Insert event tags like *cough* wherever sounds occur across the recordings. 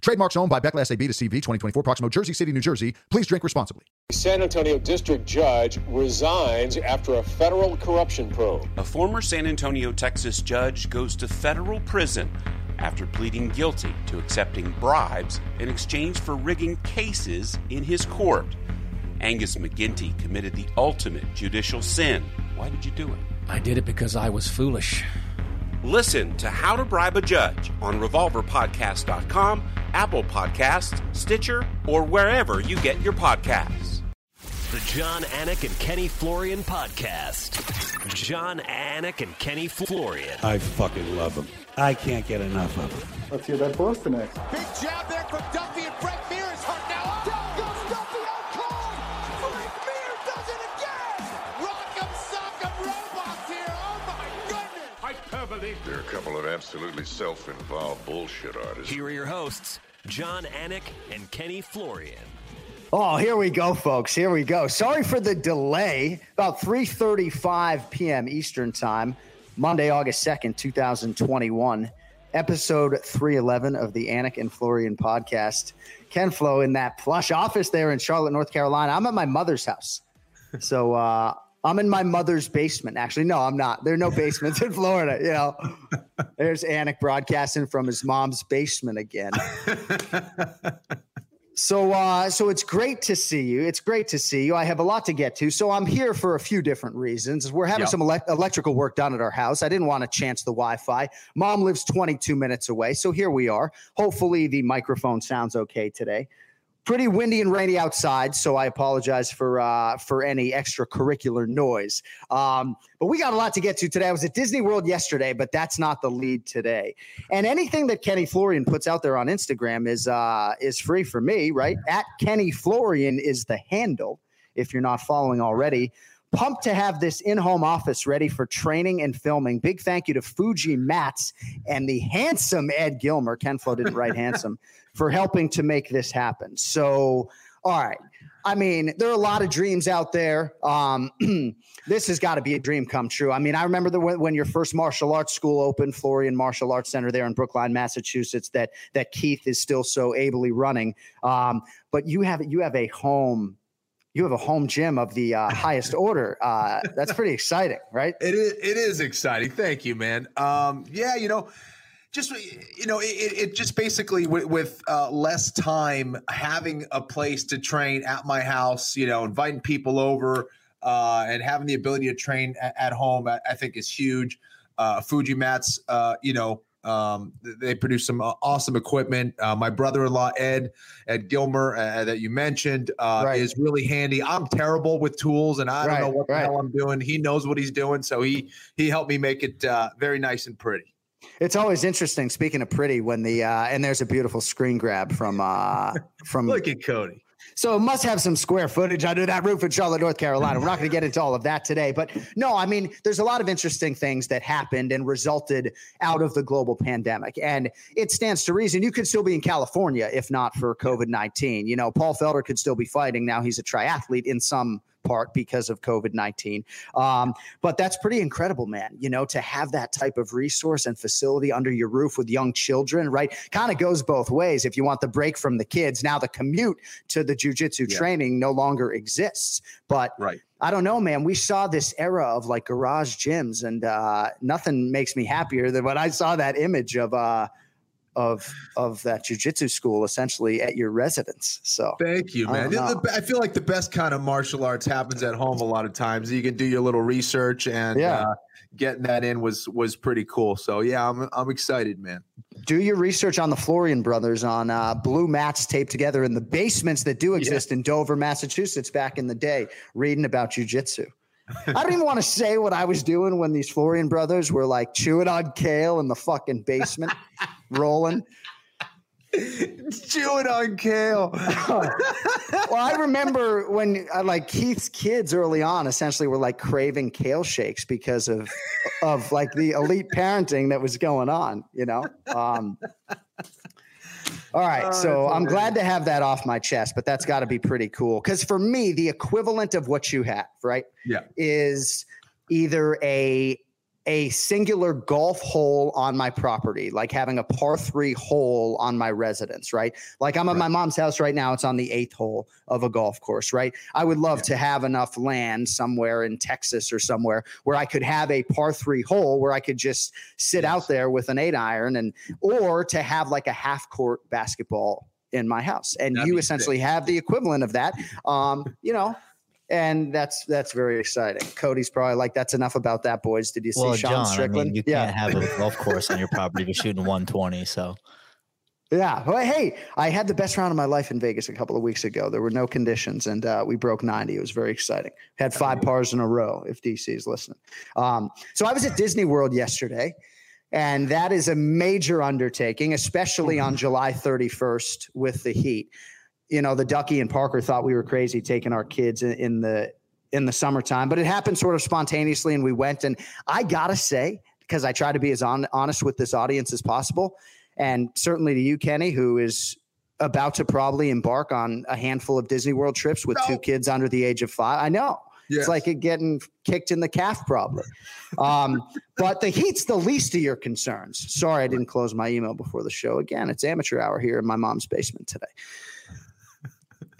Trademarks owned by Beckley AB to CV 2024, Proximo, Jersey City, New Jersey. Please drink responsibly. San Antonio district judge resigns after a federal corruption probe. A former San Antonio, Texas judge goes to federal prison after pleading guilty to accepting bribes in exchange for rigging cases in his court. Angus McGinty committed the ultimate judicial sin. Why did you do it? I did it because I was foolish. Listen to How to Bribe a Judge on RevolverPodcast.com, Apple Podcasts, Stitcher, or wherever you get your podcasts. The Jon Anik and Kenny Florian podcast. Jon Anik and Kenny Florian. I fucking love them. I can't get enough of them. Let's hear that Boston next. Big jab there from Duffy and Frank Mir is hurt now. Down of absolutely self-involved bullshit artists. Here are your hosts, Jon Anik and Kenny Florian. Oh, here we go, folks. Here we go. Sorry for the delay. About 3:35 p.m. Eastern Time, Monday, August 2nd, 2021. Episode 311 of the Anik and Florian podcast. Ken Flo in that plush office there in Charlotte, North Carolina. I'm at my mother's house. So uh, I'm in my mother's basement. Actually, no, I'm not. There are no *laughs* basements in Florida. You know, there's Anik broadcasting from his mom's basement again. *laughs* So, uh, so it's great to see you. It's great to see you. I have a lot to get to, so I'm here for a few different reasons. We're having Yep. some elec electrical work done at our house. I didn't want to chance the Wi-Fi. Mom lives 22 minutes away, so here we are. Hopefully, the microphone sounds okay today. Pretty windy and rainy outside, so I apologize for uh, for any extracurricular noise. Um, but we got a lot to get to today. I was at Disney World yesterday, but that's not the lead today. And anything that Kenny Florian puts out there on Instagram is uh, is free for me, right? At Kenny Florian is the handle. If you're not following already, pumped to have this in-home office ready for training and filming. Big thank you to Fuji Mats and the handsome Ed Gilmer. Ken Flo didn't write handsome *laughs* for helping to make this happen. So, all right. I mean, there are a lot of dreams out there. Um, *clears throat* this has got to be a dream come true. I mean, I remember the, when, when your first martial arts school opened, Florian Martial Arts Center there in Brookline, Massachusetts, that that Keith is still so ably running. Um, but you have you have a home, you have a home gym of the uh, highest *laughs* order. Uh, that's pretty exciting, right? It is. It is exciting. Thank you, man. Um, yeah, you know, just you know, it, it just basically with, with uh, less time, having a place to train at my house, you know, inviting people over, uh, and having the ability to train at, at home, I, I think is huge. Uh, Fuji mats, uh, you know. Um, they produce some uh, awesome equipment. Uh, my brother-in-law Ed, Ed Gilmer, uh, that you mentioned, uh, Right. is really handy. I'm terrible with tools, and I don't know what the right. hell I'm doing. He knows what he's doing, so he he helped me make it uh, very nice and pretty. It's always interesting. Speaking of pretty, when the uh, and there's a beautiful screen grab from uh, from *laughs* Look at Cody. So it must have some square footage under that roof in Charlotte, North Carolina. We're not going to get into all of that today, but no, I mean, there's a lot of interesting things that happened and resulted out of the global pandemic, and it stands to reason you could still be in California if not for COVID nineteen. You know, Paul Felder could still be fighting now. He's a triathlete in some part because of COVID 19. Um, but that's pretty incredible, man. You know, to have that type of resource and facility under your roof with young children, right? Kind of goes both ways. If you want the break from the kids, now the commute to the jujitsu Yeah. training no longer exists. But Right. I don't know, man. We saw this era of like garage gyms, and uh, nothing makes me happier than when I saw that image of uh, of of that jujitsu school essentially at your residence. So Thank you, man. The- I feel like the best kind of martial arts happens at home a lot of times. You can do your little research and Yeah. uh, getting that in was was pretty cool. So yeah, I'm I'm excited, man. do your research on the Florian brothers on uh, blue mats taped together in the basements that do exist in Dover, Massachusetts back in the day, reading about jujitsu. I don't even want to say what I was doing when these Florian brothers were like chewing on kale in the fucking basement, *laughs* rolling. Chewing on kale. well, I remember when uh, like Keith's kids early on essentially were like craving kale shakes because of of like the elite parenting that was going on, you know. Um, all right, Oh, so I'm glad to have that off my chest, but that's got to be pretty cool because for me, the equivalent of what you have, right, Yeah. is either a a singular golf hole on my property, like having a par three hole on my residence, right? Like I'm at my mom's house right now. It's on the eighth hole of a golf course, right? I would love to have enough land somewhere in Texas or somewhere where I could have a par three hole where I could just sit out there with an eight iron and, or to have like a half court basketball in my house. And That'd you essentially sick. have the equivalent of that. Um, you know, and that's that's very exciting. Cody's probably like, "That's enough about that, boys." Did you see Well, Sean John, I Strickland? mean, you yeah, can't have a golf course on your property you're shooting 120. So yeah. Well, hey, I had the best round of my life in Vegas a couple of weeks ago. There were no conditions, and uh, we broke ninety. It was very exciting. Had five pars in a row. If DC is listening, um, so I was at Disney World yesterday. And that is a major undertaking, especially on July 31st with the heat. You know, the Ducky and Parker thought we were crazy taking our kids in, in the in the summertime, but it happened sort of spontaneously, and we went. And I gotta say, because I try to be as on, honest with this audience as possible, and certainly to you, Kenny, who is about to probably embark on a handful of Disney World trips with two kids under the age of five. I know. Yes. It's like it getting kicked in the calf, probably. *laughs* Um, but the heat's the least of your concerns. Sorry, I didn't close my email before the show. Again, it's amateur hour here in my mom's basement today.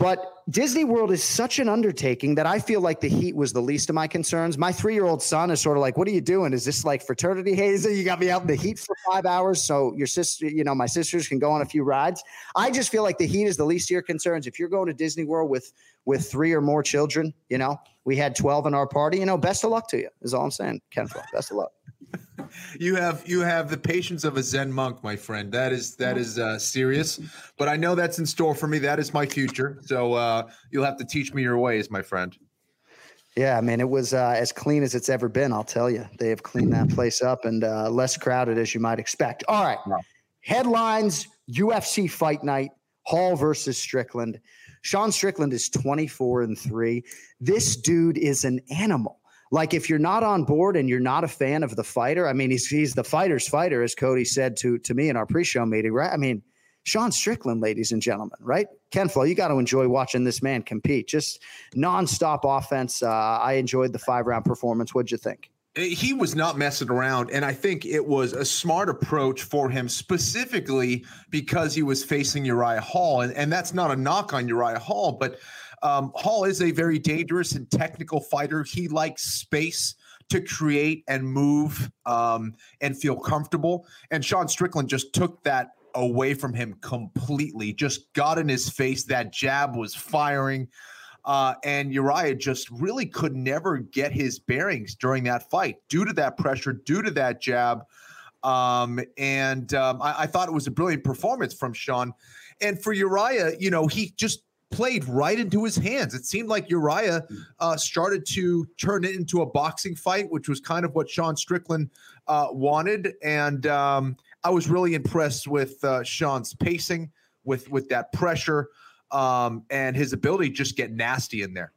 But Disney World is such an undertaking that I feel like the heat was the least of my concerns. My three year old son is sort of like, What are you doing? Is this like fraternity *laughs* hazing? You got me out in the heat for five hours so your sister, you know, my sisters can go on a few rides. I just feel like the heat is the least of your concerns. If you're going to Disney World with with three or more children, you know, we had 12 in our party, you know, best of luck to you, is all I'm saying. Ken Flo, best of luck. *laughs* You have you have the patience of a Zen monk, my friend. That is that is uh, serious, but I know that's in store for me. That is my future. So uh, you'll have to teach me your ways, my friend. Yeah, I mean, it was uh, as clean as it's ever been. I'll tell you, they have cleaned that place up and uh, less crowded as you might expect. All right, headlines: UFC fight night, Hall versus Strickland. Sean Strickland is twenty four and three. This dude is an animal. Like if you're not on board and you're not a fan of the fighter, I mean, he's he's the fighter's fighter, as Cody said to to me in our pre-show meeting, right? I mean, Sean Strickland, ladies and gentlemen, right? Ken Flo, you got to enjoy watching this man compete. Just nonstop offense. Uh, I enjoyed the five round performance. What'd you think? He was not messing around and i think it was a smart approach for him specifically because he was facing uriah hall and, and that's not a knock on uriah hall but um, hall is a very dangerous and technical fighter. He likes space to create and move um, and feel comfortable and sean strickland just took that away from him completely just got in his face. That jab was firing uh, and Uriah just really could never get his bearings during that fight due to that pressure, due to that jab. Um, and um, I, I thought it was a brilliant performance from Sean. And for Uriah, you know, he just played right into his hands. It seemed like Uriah uh, started to turn it into a boxing fight, which was kind of what Sean Strickland uh, wanted. And um, I was really impressed with uh, Sean's pacing, with with that pressure um, and his ability just get nasty in there.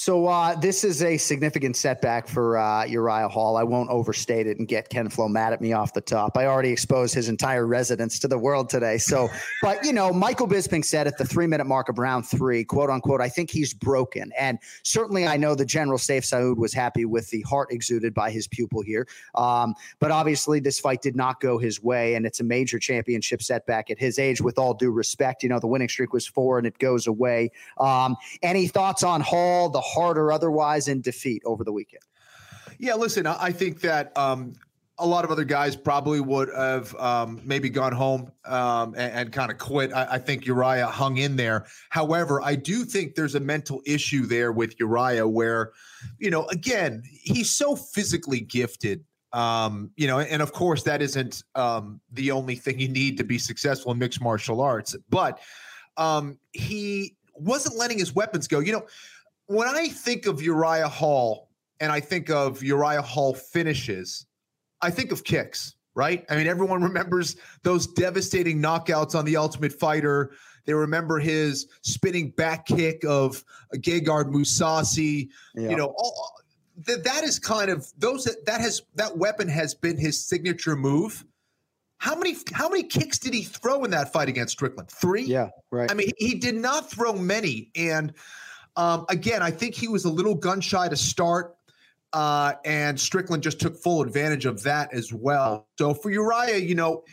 So uh, this is a significant setback for uh, Uriah Hall. I won't overstate it and get Ken Flo mad at me off the top. I already exposed his entire residence to the world today. So, *laughs* but you know, Michael Bisping said at the three minute mark of round three, quote unquote, I think he's broken. And certainly I know the general Sayif Saud was happy with the heart exuded by his pupil here. Um, but obviously this fight did not go his way. And it's a major championship setback at his age, with all due respect. You know, the winning streak was four and it goes away. Um, any thoughts on Hall, the heart or otherwise in defeat over the weekend? Yeah, listen, I I think that um, a lot of other guys probably would have um, maybe gone home um, and, and kind of quit. I, I think Uriah hung in there. However, I do think there's a mental issue there with Uriah where, you know, again, he's so physically gifted. Um, you know, and of course, that isn't um, the only thing you need to be successful in mixed martial arts, but um, he wasn't letting his weapons go. You know, when I think of Uriah Hall and I think of Uriah Hall finishes, I think of kicks. right? I mean, everyone *laughs* remembers those devastating knockouts on the Ultimate Fighter. They remember his spinning back kick of Gegard Mousasi. Yeah. You know, all, that that is kind of those that, that has that weapon has been his signature move. How many how many kicks did he throw in that fight against Strickland? Three. Yeah, right. I mean, he did not throw many, and um, again, I think he was a little gun shy to start. Uh, and Strickland just took full advantage of that as well. So for Uriah, you know,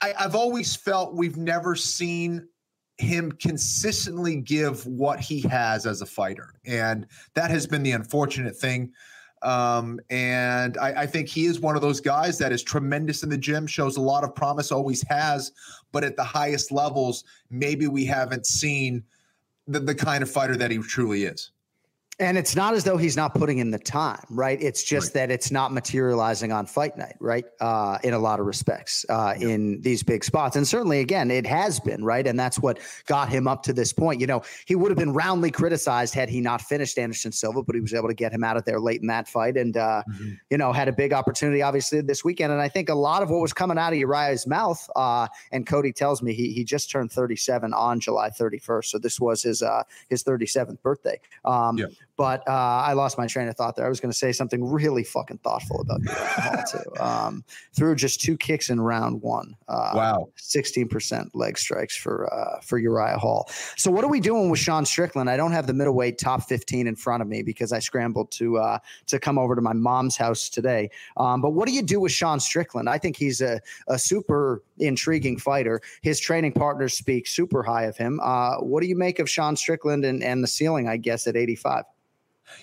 I, I've always felt we've never seen him consistently give what he has as a fighter. And that has been the unfortunate thing. Um, and I, I, think he is one of those guys that is tremendous in the gym, shows a lot of promise, always has, but at the highest levels, maybe we haven't seen the, the kind of fighter that he truly is. And it's not as though he's not putting in the time, right? It's just right. that it's not materializing on fight night, right? Uh, in a lot of respects, uh, yeah. in these big spots. And certainly, again, it has been, right? And that's what got him up to this point. You know, he would have been roundly criticized had he not finished Anderson Silva, but he was able to get him out of there late in that fight and, uh, mm-hmm. you know, had a big opportunity, obviously, this weekend. And I think a lot of what was coming out of Uriah's mouth, uh, and Cody tells me he, he just turned 37 on July 31st. So this was his, uh, his 37th birthday. Um, yeah but uh, I lost my train of thought there. I was going to say something really fucking thoughtful about *laughs* Hall too. Um, threw just two kicks in round one. Uh, wow, sixteen percent leg strikes for uh, for Uriah Hall. So what are we doing with Sean Strickland? I don't have the middleweight top fifteen in front of me because I scrambled to uh, to come over to my mom's house today. Um, but what do you do with Sean Strickland? I think he's a a super intriguing fighter. His training partners speak super high of him. Uh, what do you make of Sean Strickland and and the ceiling? I guess at eighty five.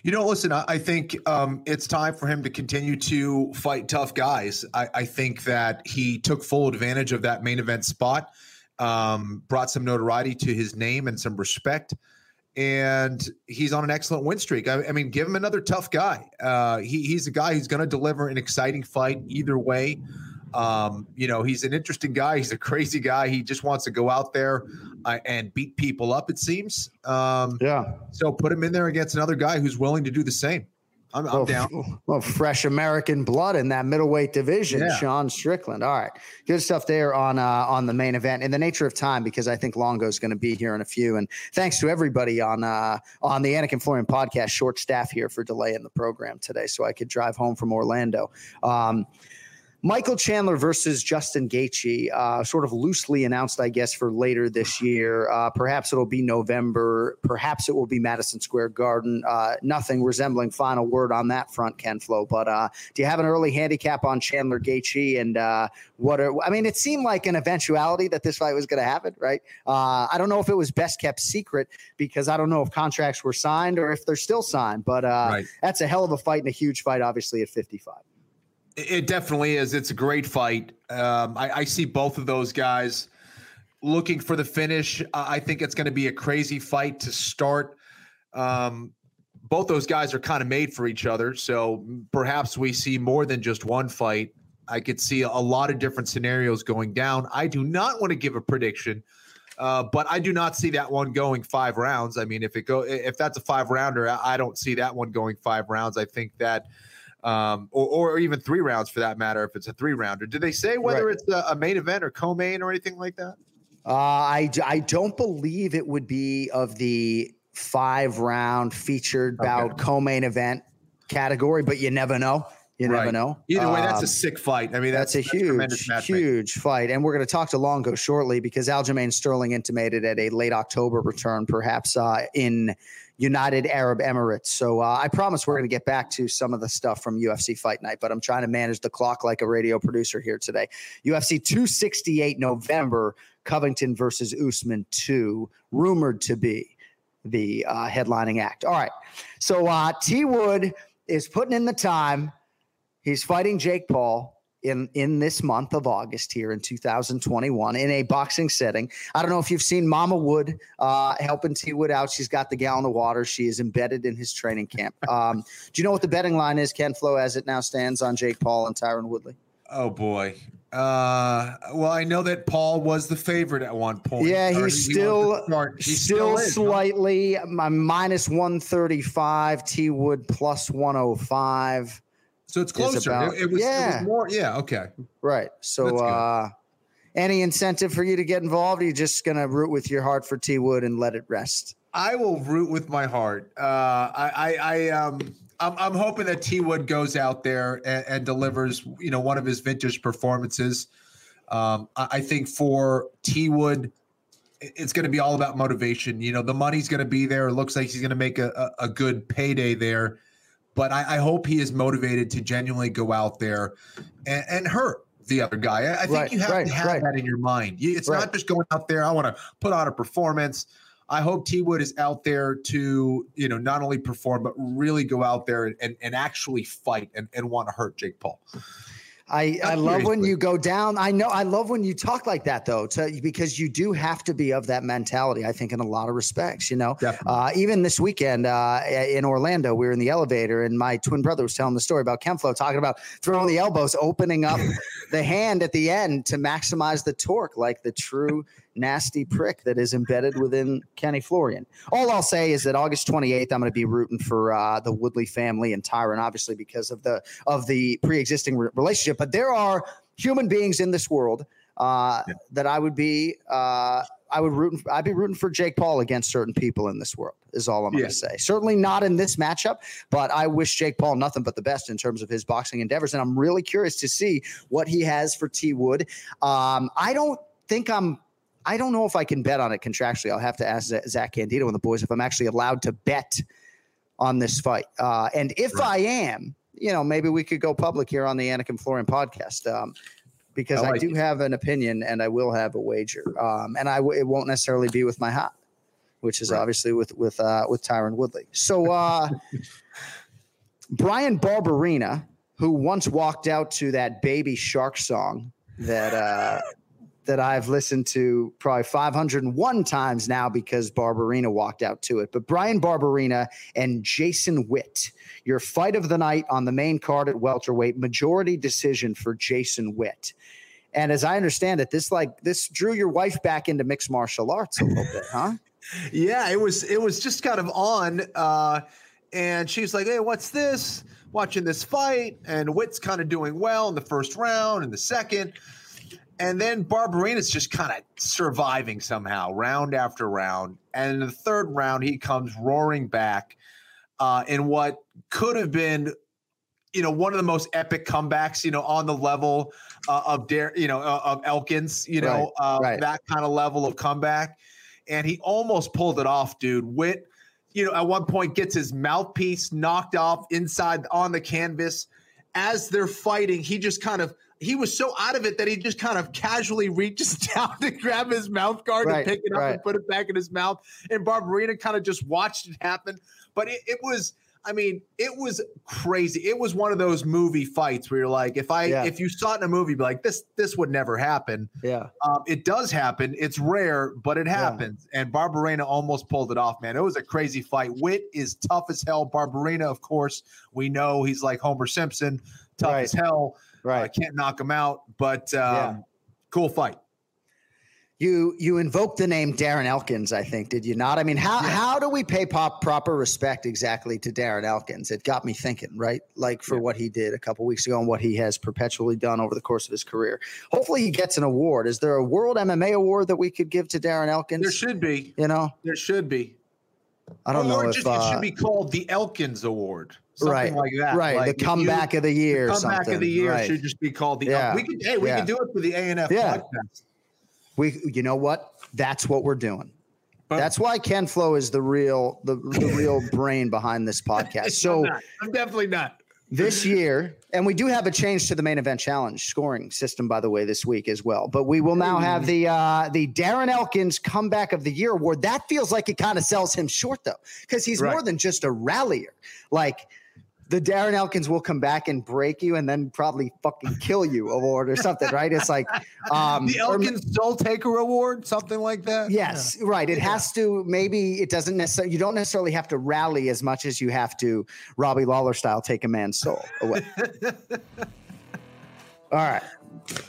You know, listen, I, think um, it's time for him to continue to fight tough guys. I, I, think that he took full advantage of that main event spot, um, brought some notoriety to his name and some respect. And he's on an excellent win streak. I, I mean, give him another tough guy. Uh, he, he's a guy who's going to deliver an exciting fight either way. Um, you know, he's an interesting guy. He's a crazy guy. He just wants to go out there uh, and beat people up, it seems. Um, yeah. So put him in there against another guy who's willing to do the same. I'm, I'm well, down. *laughs* Well, fresh American blood in that middleweight division, yeah. Sean Strickland. All right, good stuff there on uh, on the main event. In the nature of time, because I think Longo is going to be here in a few. And thanks to everybody on uh, on the Anik and Florian podcast. Short staff here for delay in the program today, so I could drive home from Orlando. Um, Michael Chandler versus Justin Gaethje, uh, sort of loosely announced, I guess, for later this year. Uh, perhaps it'll be November. Perhaps it will be Madison Square Garden. Uh, nothing resembling final word on that front, Ken Flo. But uh, do you have an early handicap on Chandler Gaethje? And uh, what are? I mean, it seemed like an eventuality that this fight was going to happen, right? Uh, I don't know if it was best kept secret because I don't know if contracts were signed or if they're still signed. But right. that's a hell of a fight and a huge fight, obviously at 55. It definitely is. It's a great fight. Um, I, I, see both of those guys looking for the finish. I think it's going to be a crazy fight to start. Um, both those guys are kind of made for each other. So perhaps we see more than just one fight. I could see a lot of different scenarios going down. I do not want to give a prediction, uh, but I do not see that one going five rounds. I mean, if it go if that's a five rounder, I don't see that one going five rounds. I think that um, or, or even three rounds for that matter, if it's a three rounder. Did they say whether right. it's a, a, main event or co-main or anything like that? Uh, I, I don't believe it would be of the five round featured bout okay. co-main event category, but you never know. You right. never know. Either way, that's um, a sick fight. I mean, that's, that's a huge, huge fight. And we're going to talk to Longo shortly because Aljamain Sterling intimated at a late October return, perhaps uh, in United Arab Emirates. So uh, I promise we're going to get back to some of the stuff from UFC Fight Night, but I'm trying to manage the clock like a radio producer here today. UFC 268 November, Covington versus Usman 2, rumored to be the uh, headlining act. All right. So uh, T Wood is putting in the time. He's fighting Jake Paul in in this month of August here in 2021 in a boxing setting. I don't know if you've seen Mama Wood uh, helping T Wood out. She's got the gallon of water. She is embedded in his training camp. *laughs* Um, do you know what the betting line is, Ken Flo, as it now stands on Jake Paul and Tyron Woodley? Oh boy. Uh, well, I know that Paul was the favorite at one point. Yeah, he's still he still, still is, slightly huh? minus 135, T Wood plus 105. So it's closer. about- it, it was, it yeah. was more. Yeah. Okay. Right. So, uh, any incentive for you to get involved? Or you just gonna root with your heart for T Wood and let it rest? I will root with my heart. Uh, I, I, I um, I'm, I'm hoping that T Wood goes out there and, and delivers, you know, one of his vintage performances. Um, I, I think for T Wood, it's going to be all about motivation. You know, the money's going to be there. It looks like he's going to make a, a, a good payday there. But I, I hope he is motivated to genuinely go out there and, and hurt the other guy. I, I think Right, you have right, to have right. that in your mind. It's not just going out there. I want to put on a performance. I hope T Wood is out there to, you know, not only perform, but really go out there and, and actually fight and, and want to hurt Jake Paul. I, I love when you go down. I know I love when you talk like that though, to, because you do have to be of that mentality. I think in a lot of respects, you know. Uh, even this weekend uh, in Orlando, we were in the elevator, and my twin brother was telling the story about Ken Flo talking about throwing the elbows, opening up *laughs* the hand at the end to maximize the torque, like the true nasty prick that is embedded within Kenny Florian. All I'll say is that August 28th, I'm going to be rooting for uh, the Woodley family and Tyron, obviously because of the of the pre-existing re- relationship. But there are human beings in this world uh, that I would be. Uh, I would root. I'd be rooting for Jake Paul against certain people in this world. Is all I'm Yeah. going to say. Certainly not in this matchup, but I wish Jake Paul nothing but the best in terms of his boxing endeavors, and I'm really curious to see what he has for T Wood. Um, I don't think I'm. I don't know if I can bet on it contractually. I'll have to ask Zach Candido and the boys if I'm actually allowed to bet on this fight. Uh, and if I am, you know, maybe we could go public here on the Anik and Florian podcast. Um, because I I, do it. have an opinion and I will have a wager. Um, and I w- it won't necessarily be with my hat, which is Right. obviously with with uh, with Tyron Woodley. So uh, *laughs* Bryan Barberena, who once walked out to that Baby Shark song that uh, that I've listened to probably 501 times now because Barberena walked out to it. But Bryan Barberena and Jason Witt, your fight of the night on the main card at welterweight, majority decision for Jason Witt. And as I understand it, this like this drew your wife back into mixed martial arts a little bit, huh? *laughs* Yeah, it was it was just kind of on, uh, and she's like, "Hey, what's this?" Watching this fight, and Witt's kind of doing well in the first round and the second, and then Barberena's just kind of surviving somehow, round after round, and in the third round he comes roaring back uh, in what could have been. You know, one of the most epic comebacks. You know, on the level uh, of Dare, you know, uh, of Elkins. You know, Right, uh, right. that kind of level of comeback and he almost pulled it off, dude. Witt, you know, at one point gets his mouthpiece knocked off inside on the canvas. As they're fighting, he just kind of he was so out of it that he just kind of casually reaches *laughs* down to grab his mouth guard Right, and pick it up right. and put it back in his mouth. And Barberena kind of just watched it happen. But it, it was, I mean, it was crazy. It was one of those movie fights where you're like, if I Yeah. if you saw it in a movie, be like, this this would never happen. Yeah. Um, it does happen. It's rare, but it happens. And Barberena almost pulled it off, man. It was a crazy fight. Witt is tough as hell. Barberena, of course, we know he's like Homer Simpson, tough Right. as hell. Right. Uh, can't knock him out, but um, Yeah. cool fight. You you invoked the name Darren Elkins, I think, did you not? I mean, how how do we pay pop proper respect exactly to Darren Elkins? It got me thinking, right? Like for what he did a couple weeks ago and what he has perpetually done over the course of his career. Hopefully, he gets an award. Is there a World MMA award that we could give to Darren Elkins? There should be. You know, There should be. I don't or know if just, it uh, should be called the Elkins Award. Something right, like that. right. Like, the comeback you- of the year. or comeback something. of the year right. should just be called the. Yeah. We could. Hey, we Yeah. could do it for the ANF Yeah. podcast. We, you know what? That's what we're doing. But- That's why Ken Flo is the real, the, the real *laughs* brain behind this podcast. I'm, So not. I'm definitely not. this year, and we do have a change to the main event challenge scoring system, by the way, this week as well. But we will now have the uh, the Darren Elkins comeback of the year award. That feels like it kind of sells him short though, because he's more than just a rallier. Like the Darren Elkins will come back and break you and then probably fucking kill you award or something, right? It's like *laughs* um the or- Elkins Soul Taker Award, something like that. Yes, right. It has to maybe it doesn't necessarily you don't necessarily have to rally as much as you have to Robbie Lawler style take a man's soul away. *laughs* All right.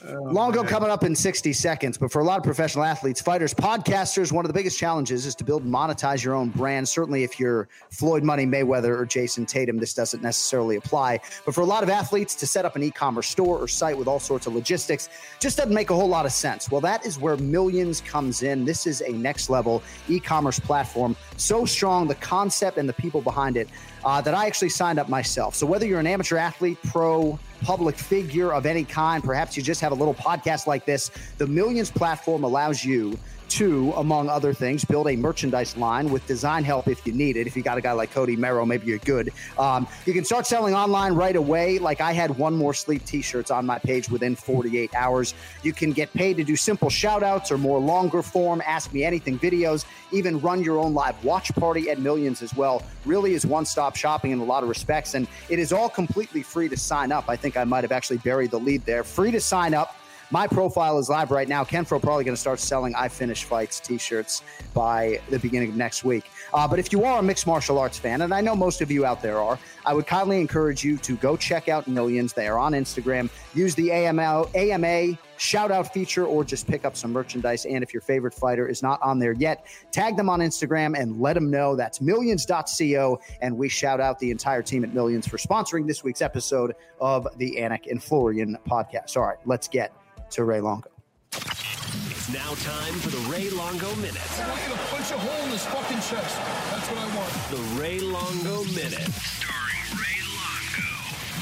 Longo coming up in 60 seconds, but for a lot of professional athletes, fighters, podcasters, one of the biggest challenges is to build and monetize your own brand. Certainly, if you're Floyd Money Mayweather or Jayson Tatum, this doesn't necessarily apply. But for a lot of athletes, to set up an e commerce store or site with all sorts of logistics just doesn't make a whole lot of sense. Well, that is where Millions comes in. This is a next level e commerce platform. So strong, the concept and the people behind it, uh, that I actually signed up myself. So whether you're an amateur athlete, pro, public figure of any kind, perhaps you just have a little podcast like this, the Millions platform allows you to, among other things, build a merchandise line with design help if you need it. If you got a guy like Cody Merrow, maybe you're good. Um, you can start selling online right away. Like I had one more sleep t shirts on my page within 48 hours. You can get paid to do simple shout outs or more longer form, ask me anything videos, even run your own live watch party at Millions as well. Really is one stop shopping in a lot of respects. And it is all completely free to sign up. I think I might have actually buried the lead there. Free to sign up. My profile is live right now. Ken Flo probably going to start selling I Finish Fights t-shirts by the beginning of next week. Uh, but if you are a mixed martial arts fan, and I know most of you out there are, I would kindly encourage you to go check out Millions. They are on Instagram. Use the AML, AMA shout out feature or just pick up some merchandise. And if your favorite fighter is not on there yet, tag them on Instagram and let them know that's millions.co. And we shout out the entire team at Millions for sponsoring this week's episode of the Anik and Florian podcast. All right, let's get to Ray Longo. It's now time for the Ray Longo Minute. I want you to punch a hole in his fucking chest. That's what I want. The Ray Longo Minute. Starring Ray Longo.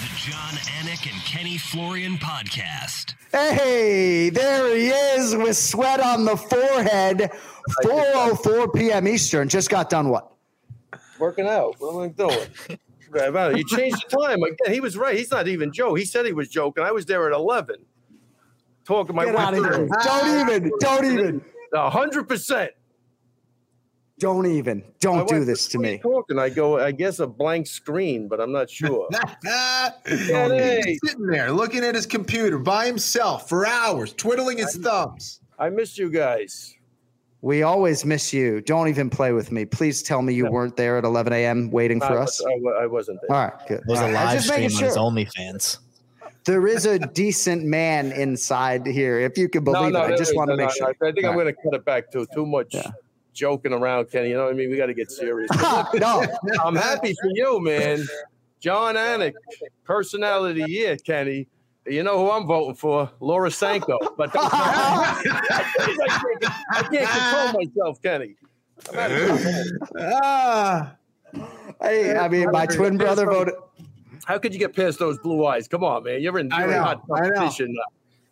The Jon Anik and Kenny Florian podcast. Hey, there he is with sweat on the forehead. 4:04 p.m. Eastern. Just got done what? Working out. What am I doing? *laughs* About it. You changed the time again. He was right. He's not even Joe. He said he was joking. I was there at eleven. Talking my Get out of here. Don't even. Don't even. A hundred percent. Don't even. Don't went, do this to me. you Talking. I go. I guess a blank screen, but I'm not sure. *laughs* He's sitting there looking at his computer by himself for hours, twiddling his thumbs. I miss you guys. We always miss you. Don't even play with me. Please tell me you weren't there at 11 a.m. waiting for I, us. I, I wasn't there. All right, good. There's All a right, live stream making on his sure. OnlyFans. There is a decent man inside here, if you can No, believe no, it. I just want to no, make no, sure. I think I'm right. going to cut it back to too much joking around, Kenny. You know what I mean? We got to get serious. *laughs* no, I'm happy for you, man. Jon Anik, personality year, Kenny. You know who I'm voting for? Laura Sanko. But I, *laughs* can't, *laughs* I can't control myself, Kenny. I'm out of control. Ah, Hey, I mean, my twin brother voted. How could you get past those blue eyes? Come on, man. You're in, I you're in know, hot I know. competition.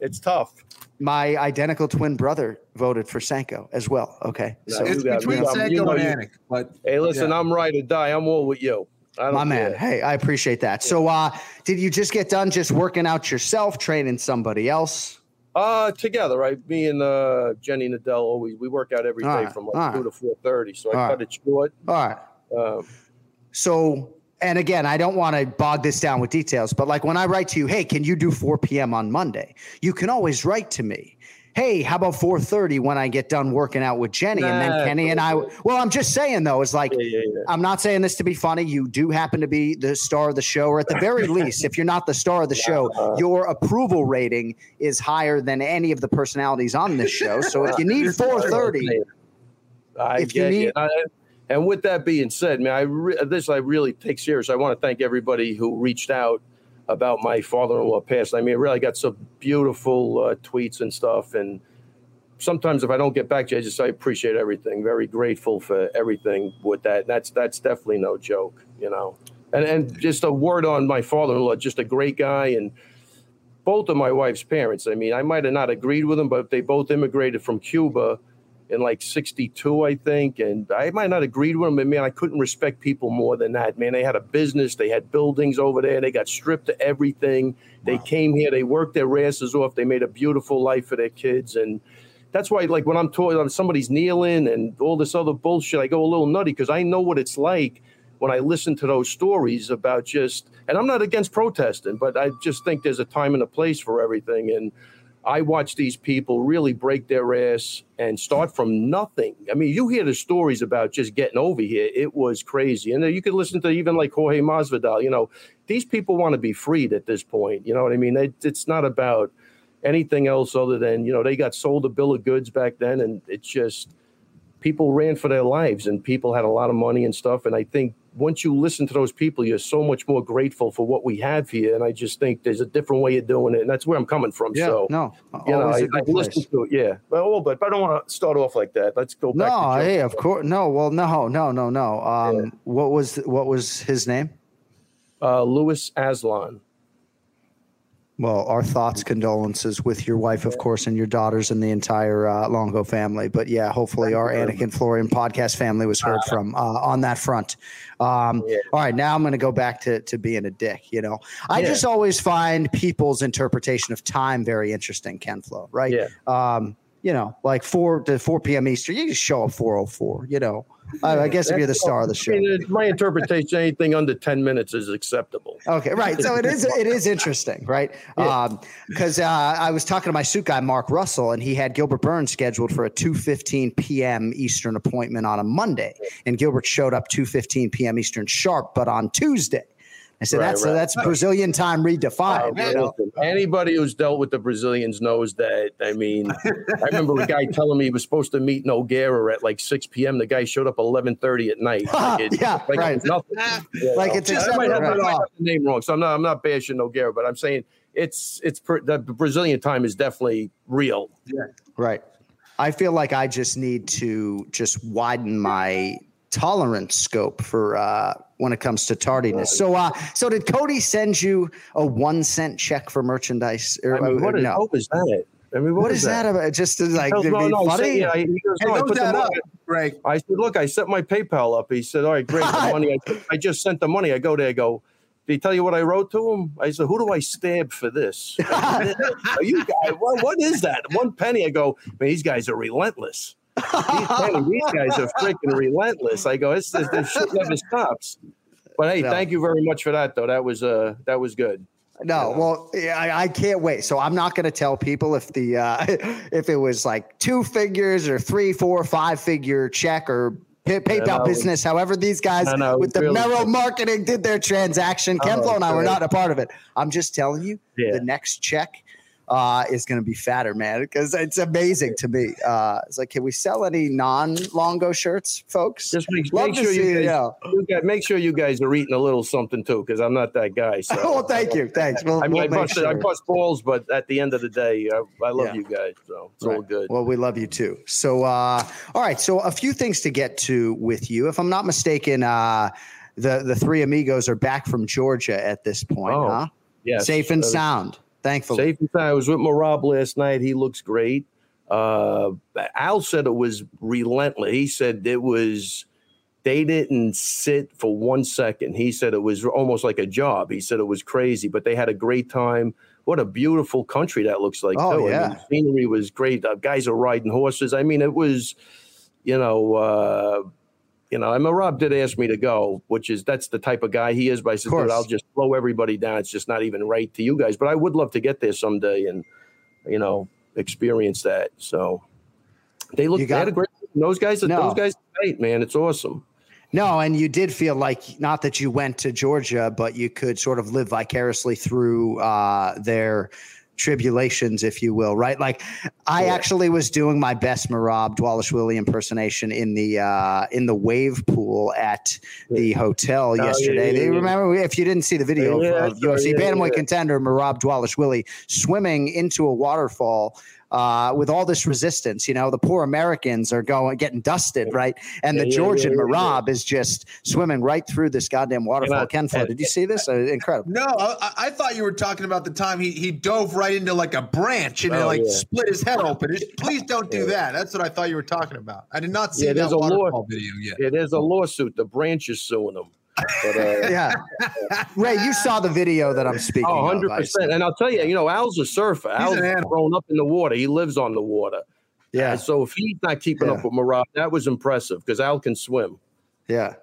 It's tough. My identical twin brother voted for Sanko as well. Okay, No, you got- you got- you know you- but Hey, listen, Yeah. I'm right or die. I'm all with you. I don't my man. care. Hey, I appreciate that. So, uh, did you just get done just working out yourself, training somebody else? Uh, together, right? Me and uh, Jenny Nadell always we work out every day All right, from like all two right. to four thirty. So I All cut right. it short. All right. Um, So, and again, I don't want to bog this down with details, but like when I write to you, hey, can you do 4 p.m. on Monday? You can always write to me. Hey, how about 4:30 when I get done working out with Jenny and then Kenny and I? Well, I'm just saying though, it's like I'm not saying this to be funny. You do happen to be the star of the show, or at the very *laughs* least, if you're not the star of the show, your approval rating is higher than any of the personalities on this show. So if you *laughs* need 4:30, I If you get need- you. I- and with that being said, man, I re- this I really take serious. I want to thank everybody who reached out about my father-in-law passing. I mean, I really got some beautiful uh, tweets and stuff. And sometimes if I don't get back to you, I just I appreciate everything. Very grateful for everything with that. That's that's definitely no joke, you know. And and just a word on my father-in-law, just a great guy and both of my wife's parents. I mean, I might have not agreed with them, but they both immigrated from Cuba in like 62, I think. And I might not agree with them, but man, I couldn't respect people more than that. Man, they had a business, they had buildings over there, they got stripped of everything. They came here, they worked their asses off, they made a beautiful life for their kids. And that's why, like, when I'm talking, somebody's kneeling and all this other bullshit, I go a little nutty because I know what it's like when I listen to those stories about just, and I'm not against protesting, but I just think there's a time and a place for everything. And I watch these people really break their ass and start from nothing. I mean, you hear the stories about just getting over here. It was crazy. And uh, you could listen to even like Jorge Masvidal, you know, these people want to be freed at this point. You know what I mean? It, it's not about, anything else other than you know they got sold a bill of goods back then, and it's just people ran for their lives, and people had a lot of money and stuff. And I think once you listen to those people, you're so much more grateful for what we have here. And I just think there's a different way of doing it, and that's where I'm coming from. Yeah, so no, you know, I, I listen to it. Yeah, well, a little bit, but I don't want to start off like that. Let's go back. No, hey, of course. No, well, no, no, no, no. Um, what was what was his name? Uh, Louis Aslan. Well, our thoughts, condolences with your wife, of course, and your daughters and the entire uh, Longo family. But yeah, hopefully our Anik and Florian podcast family was heard from uh, on that front. Um, All right, now I'm going to go back to to being a dick. You know, I Yeah. just always find people's interpretation of time very interesting, Ken Flo. Right? Yeah. Um, you know, like four to four p.m. Eastern, you just show up four oh four. You know, I, I guess if you're the star of the show. I mean, my interpretation, anything under ten minutes is acceptable. Okay, right. So it is it is interesting, right? *laughs* Because uh, I was talking to my suit guy Mark Russell, and he had Gilbert Burns scheduled for a two fifteen p.m. Eastern appointment on a Monday, and Gilbert showed up two fifteen p.m. Eastern sharp, but on Tuesday. I said Right, that's right. that's Brazilian time redefined. Uh, you know? anybody who's dealt with the Brazilians knows that. I mean, *laughs* I remember a guy telling me he was supposed to meet Nogueira at like 6 p.m. The guy showed up 11:30 at night. *laughs* Like it- Yeah, like right. It nothing. *laughs* You Like it's I might accepted have, I right might have the name wrong, so I'm not I'm not bashing Nogueira, but I'm saying it's it's per, the Brazilian time is definitely real. Yeah. Right. I feel like I just need to just widen my tolerance scope for uh, when it comes to tardiness. So, uh, so did Cody send you a one cent check for merchandise? Or, I mean, what, is, no. what was that? I mean, what is that about? Just to, like He to goes, be no, no, funny? said, yeah, he goes, Hey, no, I look put that up, Greg. I said, look, I set my PayPal up. He said, all right, great. The *laughs* money, I, I just sent the money. I go there, I go, did he tell you what I wrote to him? I said, who do I stab for this? *laughs* *laughs* Are you guys, what, what is that? One penny. I go, man, these guys are relentless. These, these guys are freaking relentless. I go, it's this, this shit never stops. But hey, No. thank you very much for that, though. That was uh, that was good. No, well, yeah, I, I can't wait. So I'm not going to tell people if the uh, *laughs* if it was like two figures or three, four, five figure check or pay- PayPal business. However, these guys with the really. Merrill marketing did their transaction. Oh, Kenflo and I were not a part of it. I'm just telling you, Yeah. the next check uh, is going to be fatter, man, because it's amazing to me. Uh, it's like, can we sell any non-longo shirts, folks? Just make, make sure you guys, yeah. you guys make sure you guys are eating a little something too, because I'm not that guy. So well, *laughs* thank you, thanks. We'll, I mean, we'll I, bust, I bust balls, but at the end of the day, I, I love Yeah. you guys, so it's Right. all good. Well, we love you too. So, uh, all right. So, a few things to get to with you. If I'm not mistaken, uh, the the three amigos are back from Georgia at this point, Oh, huh? yes. Safe and sound. Thankfully. Safe and sound. I was with my Rob last night. He looks great. Uh, Al said it was relentless. He said it was. They didn't sit for one second. He said it was almost like a job. He said it was crazy, but they had a great time. What a beautiful country that looks like. Oh, too. I yeah. mean, scenery was great. Uh, guys are riding horses. I mean, it was, you know, uh, you know. I mean, Rob did ask me to go, which is that's the type of guy he is. But I said, I'll just slow everybody down. It's just not even right to you guys. But I would love to get there someday and, you know, experience that. So they look. You they had got- a great. Those guys. No. Those guys. are Great man. It's awesome. No, and you did feel like not that you went to Georgia, but you could sort of live vicariously through uh, their tribulations, if you will, right? Like I actually was doing my best Merab Dvalishvili impersonation in the uh, in the wave pool at the hotel yeah, yesterday. yeah, They yeah. remember if you didn't see the video Yeah, of, of UFC yeah, bantamweight yeah. contender Merab Dvalishvili swimming into a waterfall. Uh, with all this resistance, you know, the poor Americans are going getting dusted, right? And the Yeah, yeah, Georgian yeah, yeah. Merab is just swimming right through this goddamn waterfall. I- Ken Flo, did you see this? Uh, incredible. No, I, I thought you were talking about the time he, he dove right into like a branch and it Oh, like yeah. split his head open. It- *laughs* please don't do that. That's what I thought you were talking about. I did not see Yeah, that there's a law- waterfall video yet. Yeah, there's a lawsuit. The branch is suing them. But, uh, *laughs* Yeah. Ray, you saw the video that I'm speaking Oh, of. 100 I percent. And I'll tell you, you know, Al's a surfer. Al's an animal. grown up in the water. He lives on the water. Yeah. And so if he's not keeping Yeah. up with Merab, that was impressive because Al can swim. Yeah.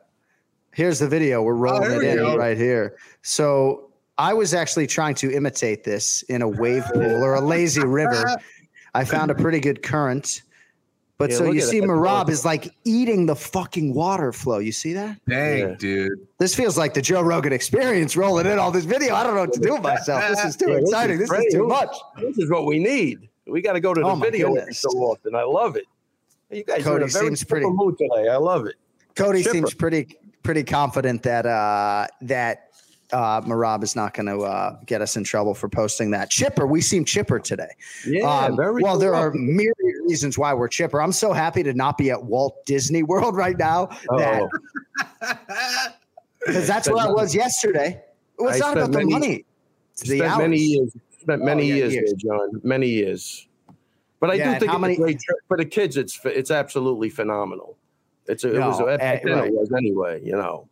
Here's the video. We're rolling here it we in go. right here. So I was actually trying to imitate this in a wave pool or a lazy river. I found a pretty good current. But Yeah, so you see, that. Merab is like eating the fucking water flow. You see that? Dang, Yeah. dude. This feels like the Joe Rogan experience rolling in all this video. I don't know what to do with myself. This is too Yeah, this exciting. is This is too much. This is what we need. We got to go to the Oh, video goodness. so often. I love it. You guys are in Cody a very seems pretty- chipper mood today. I love it. Cody Chipper. seems pretty pretty confident that uh, that uh, Merab is not going to uh, get us in trouble for posting that. Chipper, we seem chipper today. Yeah, Um, very well, there are myriad reasons why we're chipper. I'm so happy to not be at Walt Disney World right now. That *laughs* Oh. because that's where I was yesterday. It's I not about spent the many- money. It's the spent many years. Spent many Oh, yeah, years, years. there, John. Many years. But I Yeah, do think how it's many- a great trip for the kids. It's it's absolutely phenomenal. It's a, it was No, back eh, right. it was anyway. You know.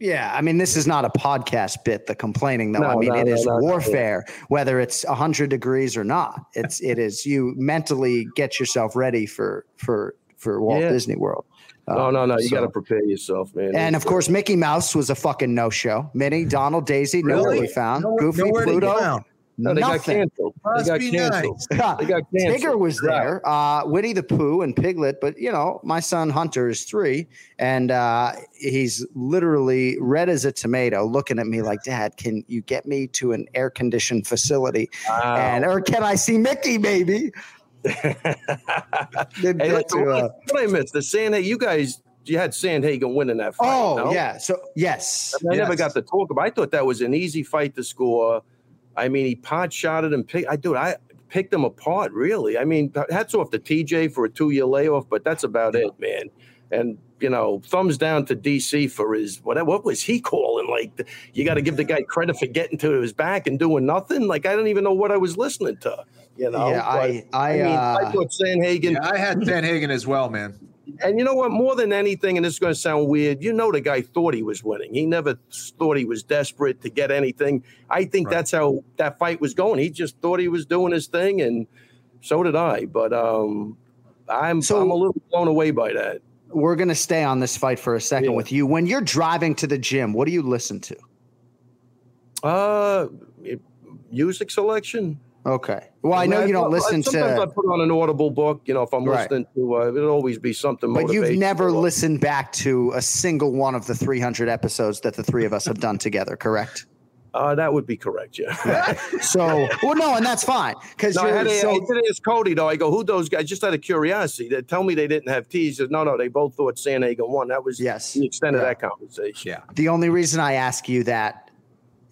Yeah, I mean, this is not a podcast bit. The complaining, though. I mean, no, it no, is no, no, warfare, whether it's hundred degrees or not. It's it is you mentally get yourself ready for for for Walt Yeah. Disney World. No, Um, no, no. You so- got to prepare yourself, man. And of course, Mickey Mouse was a fucking no show. Minnie, Donald, Daisy, nowhere to be found. Nowhere- Goofy, nowhere to be Pluto, found. No, they got nothing. canceled. They Must got be canceled. nice. They got canceled. Tigger was there, uh, Winnie the Pooh and Piglet, but you know, my son Hunter is three, and uh, he's literally red as a tomato, looking at me like, "Dad, can you get me to an air conditioned facility, Wow. and or can I see Mickey, maybe?" *laughs* Hey, like, to, uh, what I missed the Sandhagen. You guys, you had Sandhagen winning that fight. oh no? yeah, so yes, I, mean, I never got to talk about. I thought that was an easy fight to score. I mean, he pot shotted and picked. I do. I picked him apart. Really. I mean, hats off to TJ for a two year layoff, but that's about it, man. And you know, thumbs down to DC for his what? What was he calling? Like, you got to give the guy *laughs* credit for getting to his back and doing nothing. Like, I don't even know what I was listening to. You know. Yeah, I- But, I, mean, uh, I thought Sandhagen. Yeah, I had Sandhagen as well, man. And you know what? More than anything, and this is going to sound weird, you know, the guy thought he was winning. He never thought he was desperate to get anything. I think Right. that's how that fight was going. He just thought he was doing his thing, and so did I. But um, I'm So- I'm a little blown away by that. we're gonna stay on this fight for a second Yeah. with you. When you're driving to the gym, what do you listen to? Uh, music selection. Okay. Well, I know you don't listen Sometimes I put on an audible book. You know, if I'm Right. listening to, uh, it'll always be something. but you've never listened back to a single one of the 300 episodes that the three of us have done together, correct? Uh, that would be correct. Yeah. So, well, no, and that's fine because No, I, you're had so I did ask Cody though. I go, who those guys? Just out of curiosity, they tell me they didn't have tea. He says, no, no, they both thought Sandhagen won. That was Yes. the extent of that conversation. Yeah. The only reason I ask you that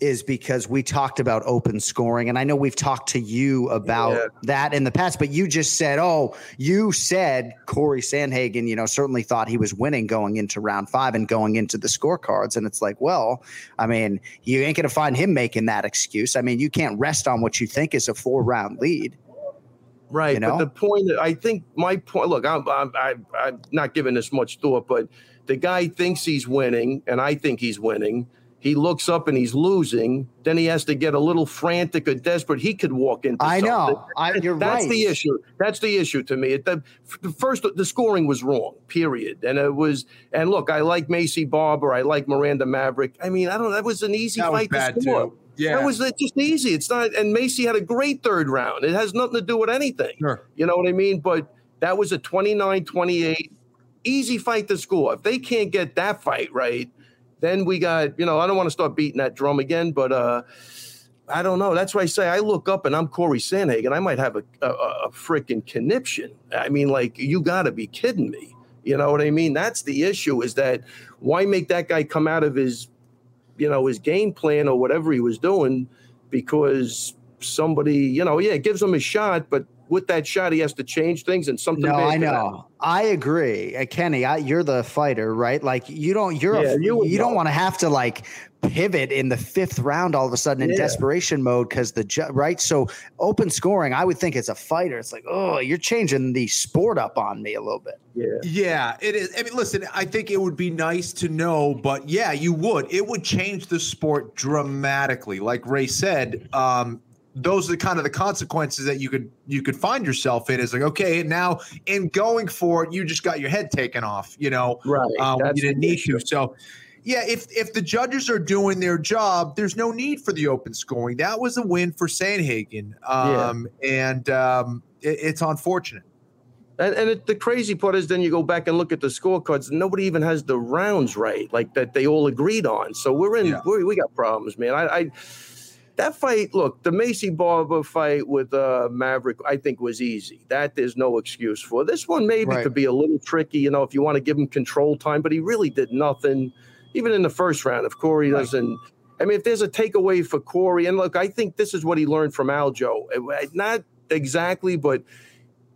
is because we talked about open scoring, and I know we've talked to you about Yeah. that in the past. But you just said, "Oh, you said Corey Sandhagen, you know, certainly thought he was winning going into round five and going into the scorecards." And it's like, well, I mean, you ain't gonna find him making that excuse. I mean, you can't rest on what you think is a four round lead. Right. You know? But the point, I think my point. Look, I'm, I'm, I'm, I'm not giving this much thought, but the guy thinks he's winning, and I think he's winning. He looks up and he's losing. Then he has to get a little frantic or desperate. He could walk into. I know. I, you're That's right. the issue. That's the issue to me. It, the, the first, the scoring was wrong. Period. And it was. And look, I like Maycee Barber. I like Miranda Maverick. I mean, I don't. That was an easy That was fight bad to score. too. Yeah. That was just easy. It's not. And Maycee had a great third round. It has nothing to do with anything. Sure. You know what I mean? But that was a 29-28 easy fight to score. If they can't get that fight right, then we got, you know, I don't want to start beating that drum again, but uh I don't know. That's why I say I look up and I'm Corey Sandhagen. I might have a a, a freaking conniption. I mean, like you got to be kidding me. You know what I mean? That's the issue. Is that why make that guy come out of his, you know, his game plan or whatever he was doing because somebody, you know, yeah, gives him a shot, but with that shot he has to change things and something. No, I can happen. know. I agree, uh, Kenny. I, you're the fighter, right? Like you don't. You're Yeah, a, you you, don't want to have to like pivot in the fifth round all of a sudden in Yeah. desperation mode because the ju- right. So open scoring, I would think as a fighter, it's like oh, you're changing the sport up on me a little bit. Yeah. Yeah, it is. I mean, listen, I think it would be nice to know, but yeah, you would. It would change the sport dramatically. Like Ray said, um, those are the kind of the consequences that you could you could find yourself in. Is like, okay, now in going for it, you just got your head taken off. You know, Right. um, you didn't need issue. to. So, yeah, if if the judges are doing their job, there's no need for the open scoring. That was a win for Sandhagen, um, and um, it, it's unfortunate. And, and it, the crazy part is, then you go back and look at the scorecards. And nobody even has the rounds right, like that they all agreed on. So we're in. Yeah. We're, we got problems, man. I, I that fight. Look, the Maycee Barber fight with uh, Maverick, I think was easy. That there's no excuse for. This one maybe Right. could be a little tricky. You know, if you want to give him control time, but he really did nothing. Even in the first round, if Corey doesn't. I mean, if there's a takeaway for Corey, and look, I think this is what he learned from Aljo. Not exactly, but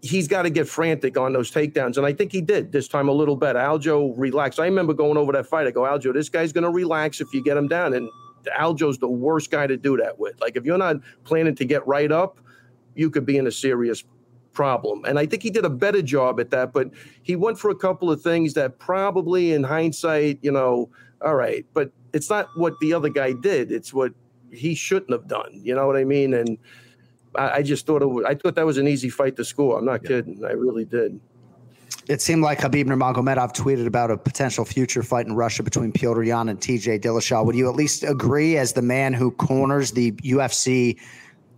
he's got to get frantic on those takedowns. And I think he did this time a little better. Aljo relaxed. I remember going over that fight. I go, Aljo, this guy's going to relax if you get him down. And Aljo's the worst guy to do that with. Like, if you're not planning to get right up, you could be in a serious problem. And I think he did a better job at that. But he went for a couple of things that probably in hindsight, you know, all right. But it's not what the other guy did, it's what he shouldn't have done. You know what I mean? And I, I just thought it was, I thought that was an easy fight to score. I'm not kidding. I really did. It seemed like Khabib Nurmagomedov tweeted about a potential future fight in Russia between Petr Yan and TJ Dillashaw. Would you at least agree, as the man who corners the UFC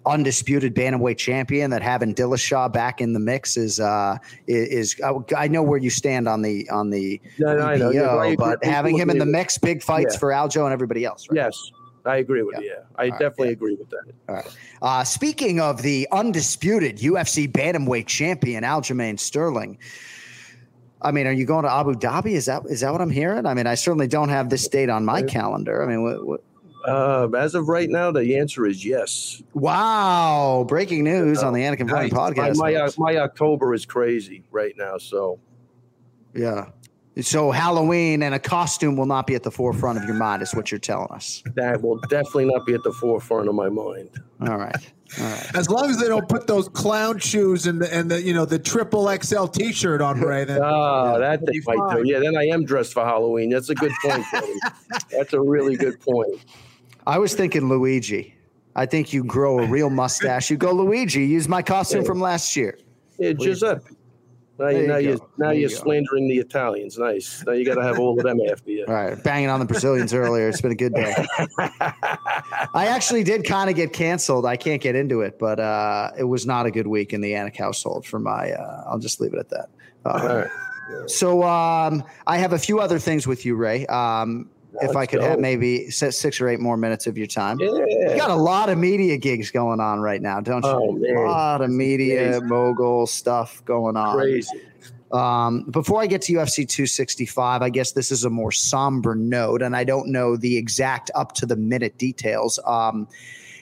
undisputed bantamweight champion, that having Dillashaw back in the mix is uh, is, I know where you stand on the on the Yeah, I know. EPO, Yeah, but having him in the mix, big fights Yeah. for Aljo and everybody else. Right? Yes, I agree with you. Yeah, I definitely agree with that. All right. Uh, speaking of the undisputed UFC bantamweight champion Aljamain Sterling, I mean, are you going to Abu Dhabi? Is that is that what I'm hearing? I mean, I certainly don't have this date on my calendar. I mean, what, what, Uh, as of right now, the answer is yes. wow! Breaking news on the Anik and Florian podcast. My, my, my October is crazy right now. So yeah. So Halloween and a costume will not be at the forefront of your mind, is what you're telling us. that will definitely not be at the forefront of my mind. All right. All right. As long as they don't put those clown shoes and the and the you know the triple XL T-shirt on Ray, then *laughs* Ah, that It'll they might do. Yeah, then I am dressed for Halloween. That's a good point, *laughs* That's a really good point. I was thinking Luigi. I think you grow a real *laughs* mustache. You go Luigi. Use my costume Yeah. from last year. Yeah, Giuseppe. Now, you, now, you, now There you you're slandering the Italians. Nice. Now you got to have all of them after you. *laughs* All right, banging on the Brazilians earlier. It's been a good day. *laughs* I actually did kind of get canceled. I can't get into it, but uh, it was not a good week in the Anik household for my. Uh, I'll just leave it at that. Uh, All right. So um, I have a few other things with you, Ray. Um, if I could have maybe si- six or eight more minutes of your time. Yeah. You got a lot of media gigs going on right now, don't you? Oh. A lot of media mogul stuff going on. Crazy. Um, before I get to UFC 265, I guess this is a more somber note, and I don't know the exact up to the minute details. Um,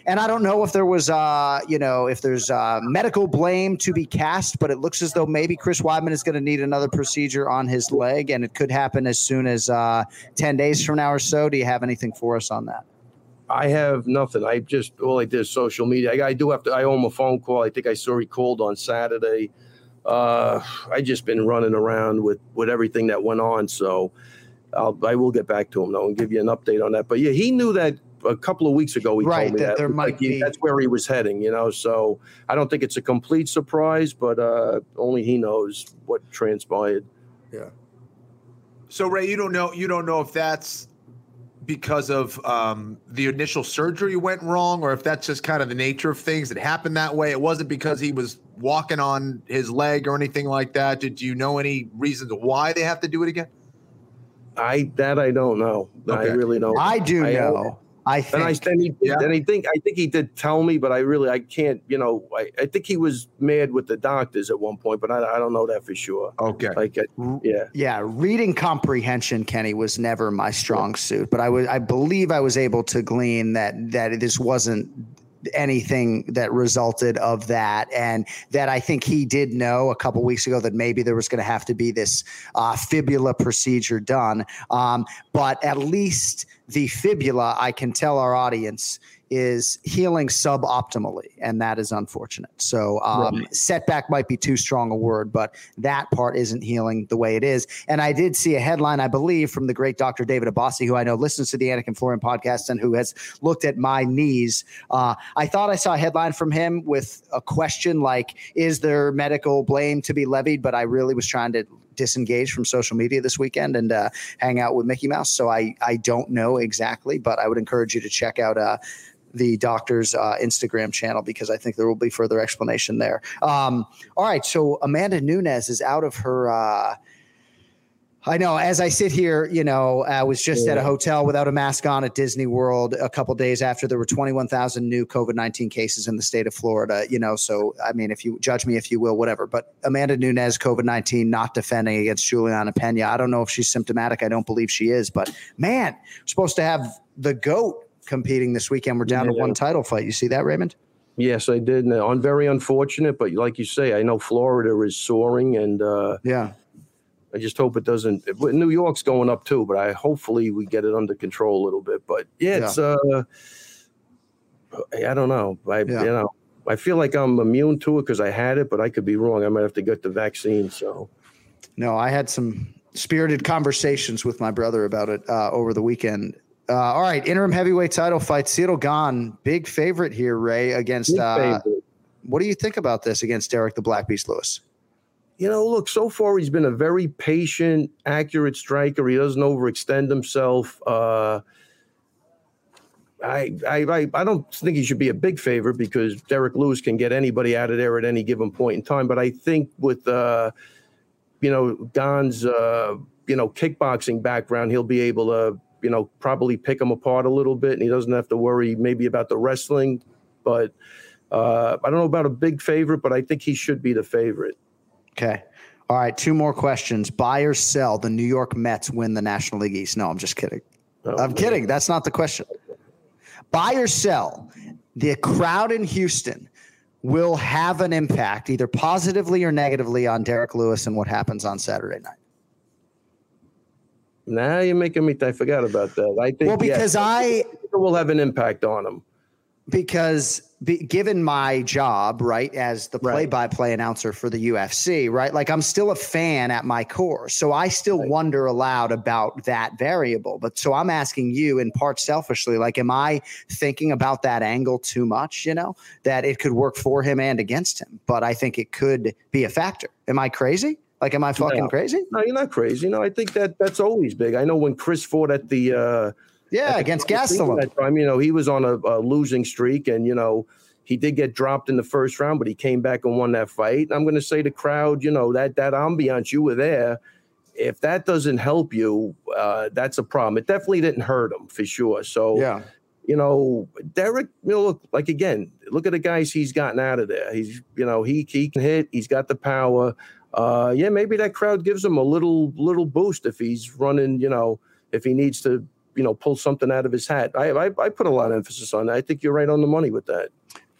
and I don't know if there was, uh, you know, if there's uh, medical blame to be cast, but it looks as though maybe Chris Weidman is going to need another procedure on his leg, and it could happen as soon as uh, 10 days from now or so. Do you have anything for us on that? I have nothing. I just all I did is social media. I, I do have to. I owe him a phone call. I think I saw he called on Saturday. Uh, I just been running around with with everything that went on. So I'll I will get back to him though and give you an update on that. But yeah, he knew that a couple of weeks ago. He Right, told me that that, there Like, might he- be- that's where he was heading. You know, so I don't think it's a complete surprise, but uh, only he knows what transpired. Yeah. So Ray, you don't know you don't know if that's because of um, the initial surgery went wrong, or if that's just kind of the nature of things that happened that way. It wasn't because he was walking on his leg or anything like that. Did you know any reasons why they have to do it again? I that I don't know. I really don't. I do I- know. I And I think. and he did, Yeah. and I think I think he did tell me, but I really I can't. You know, I, I think he was mad with the doctors at one point, but I, I don't know that for sure. Okay. Like, uh, yeah, Yeah, reading comprehension, Kenny, was never my strong suit, but I was I believe I was able to glean that that this wasn't anything that resulted of that. And that I think he did know a couple weeks ago that maybe there was going to have to be this uh, fibula procedure done. Um, but at least the fibula I can tell our audience is healing suboptimally and that is unfortunate so um, setback might be too strong a word but that part isn't healing the way it is and I did see a headline I believe from the great Dr. David Abassi who I know listens to the Anik and Florian podcast and who has looked at my knees uh, I thought I saw a headline from him with a question like, "Is there medical blame to be levied?" But I really was trying to disengage from social media this weekend and uh, hang out with Mickey Mouse. So I I don't know exactly, but I would encourage you to check out uh, the doctor's uh, Instagram channel because I think there will be further explanation there. Um, all right, so Amanda Nunes is out of her. Uh, I know. As I sit here, you know, I was just at a hotel without a mask on at Disney World a couple days after there were 21,000 new COVID 19 cases in the state of Florida. You know, so I mean, if you judge me, if you will, whatever. But Amanda Nunes, COVID 19, not defending against Julianna Peña. I don't know if she's symptomatic. I don't believe she is. But man, supposed to have the GOAT competing this weekend. We're down to one title fight. You see that, Raymond? Yes, I did. And I'm very unfortunate, but like you say, I know Florida is soaring, and uh, yeah, I just hope it doesn't. New York's going up too, but I hopefully we get it under control a little bit. But yeah, it's uh, I don't know. I Yeah. you know I feel like I'm immune to it because I had it, but I could be wrong. I might have to get the vaccine. So No, I had some spirited conversations with my brother about it uh, over the weekend. Uh, all right, interim heavyweight title fight. Cyril Gane, big favorite here, Ray, against. Uh, what do you think about this against Derrick the Black Beast Lewis? you know, look, so far he's been a very patient, accurate striker. He doesn't overextend himself. Uh, I, I, I, I don't think he should be a big favorite because Derrick Lewis can get anybody out of there at any given point in time. But I think with, uh, you know, Gane's, uh, you know, kickboxing background, he'll be able to, you know, probably pick him apart a little bit, and he doesn't have to worry maybe about the wrestling. But uh, I don't know about a big favorite, but I think he should be the favorite. Okay. All right, two more questions. Buy or sell the New York Mets win the National League East? No, I'm just kidding. I'm kidding. That's not the question. Buy or sell the crowd in Houston will have an impact, either positively or negatively, on Derrick Lewis and what happens on Saturday night. Now you're making me. I forgot about that. I think Well, because I it will have an impact on him. because be, given my job, right, as the play-by-play announcer for the UFC, right, like I'm still a fan at my core, so I still wonder aloud about that variable. But so I'm asking you, in part selfishly, like, am I thinking about that angle too much? You know, that it could work for him and against him, but I think it could be a factor. Am I crazy? Like, am I fucking No. crazy? No, you're not crazy. No, I think that that's always big. I know when Chris fought at the uh, Yeah, at against Gastelum. that time, you know, he was on a, a losing streak, and you know, he did get dropped in the first round, but he came back and won that fight. And I'm going to say the crowd, you know, that that ambiance, you were there. If that doesn't help you, uh, that's a problem. It definitely didn't hurt him for sure. So Yeah. you know, Derrick, you know, look like again, look at the guys he's gotten out of there. He's, you know, he he can hit. He's got the power. Uh, yeah, maybe that crowd gives him a little little boost if he's running. You know, if he needs to, you know, pull something out of his hat. I I, I put a lot of emphasis on that. I think you're right on the money with that.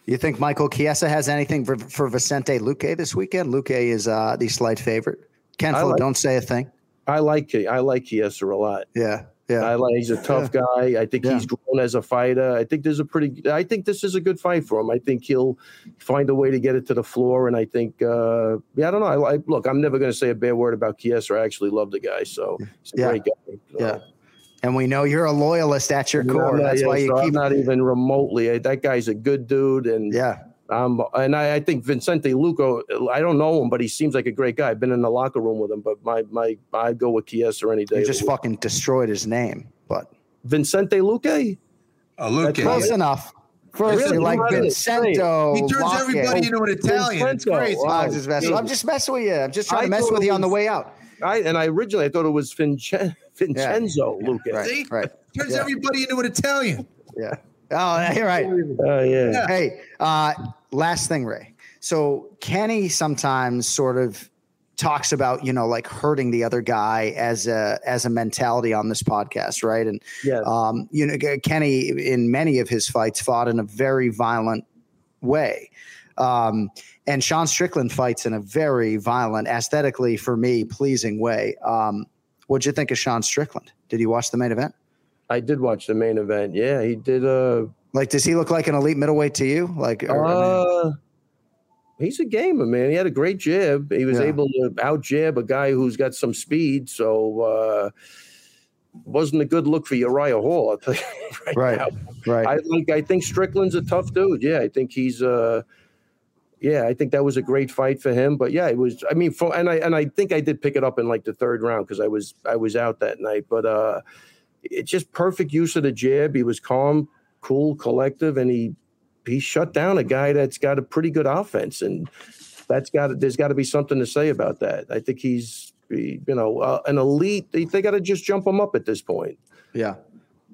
You think Michael Chiesa has anything for, for Vicente Luque this weekend? Luque is uh, the slight favorite. Ken, Flo, like- don't say a thing. I like I like Chiesa a lot. Yeah, yeah. I like he's a tough guy. I think he's grown as a fighter. I think there's a pretty. I think this is a good fight for him. I think he'll find a way to get it to the floor. And I think, uh, yeah, I don't know. I like. Look, I'm never going to say a bad word about Chiesa. I actually love the guy, so he's a Yeah. great guy. Yeah. And we know you're a loyalist at your core. Not- That's yeah, why you so I'm not even remotely. That guy's a good dude, and yeah. Um, and I, I think Vincente Luco. I don't know him, but he seems like a great guy. I've been in the locker room with him, but my my I'd go with Chiesa any day. You just the week. fucking destroyed his name. But Vincente Luque. Oh, Luque. close enough. First, Really? like How Vincento. He turns Luque. everybody into an Italian. It's Vincento. crazy. Wow. I'm just messing. I'm just messing with you. I'm just trying I to mess with it you on the way out. I and I originally I thought it was Vince- Vincenzo Luque. Right. See? Right. Turns Yeah. everybody into an Italian. Yeah. Oh, you're right. Oh yeah. Hey, uh, last thing, Ray. So Kenny sometimes sort of talks about you know like hurting the other guy as a as a mentality on this podcast, right? And Yeah. um, you know Kenny in many of his fights fought in a very violent way. Um, and Sean Strickland fights in a very violent, aesthetically for me pleasing way. Um, what'd you think of Sean Strickland? Did you watch the main event? I did watch the main event. Yeah, he did. Uh, Like, does he look like an elite middleweight to you? Like, or, I mean- uh he's a gamer, man. He had a great jab. He was Yeah. able to out jab a guy who's got some speed. So uh wasn't a good look for Uriah Hall. I'll tell *laughs* you right, Right, now. right. I like. I think Strickland's a tough dude. Yeah, I think he's. uh Yeah, I think that was a great fight for him. But yeah, it was. I mean, for, and I and I think I did pick it up in like the third round because I was I was out that night. But uh it's just perfect use of the jab. He was calm, cool, collective, and he he shut down a guy that's got a pretty good offense, and that's got there's got to be something to say about that. I think he's you know uh, an elite. They, they got to just jump him up at this point. Yeah,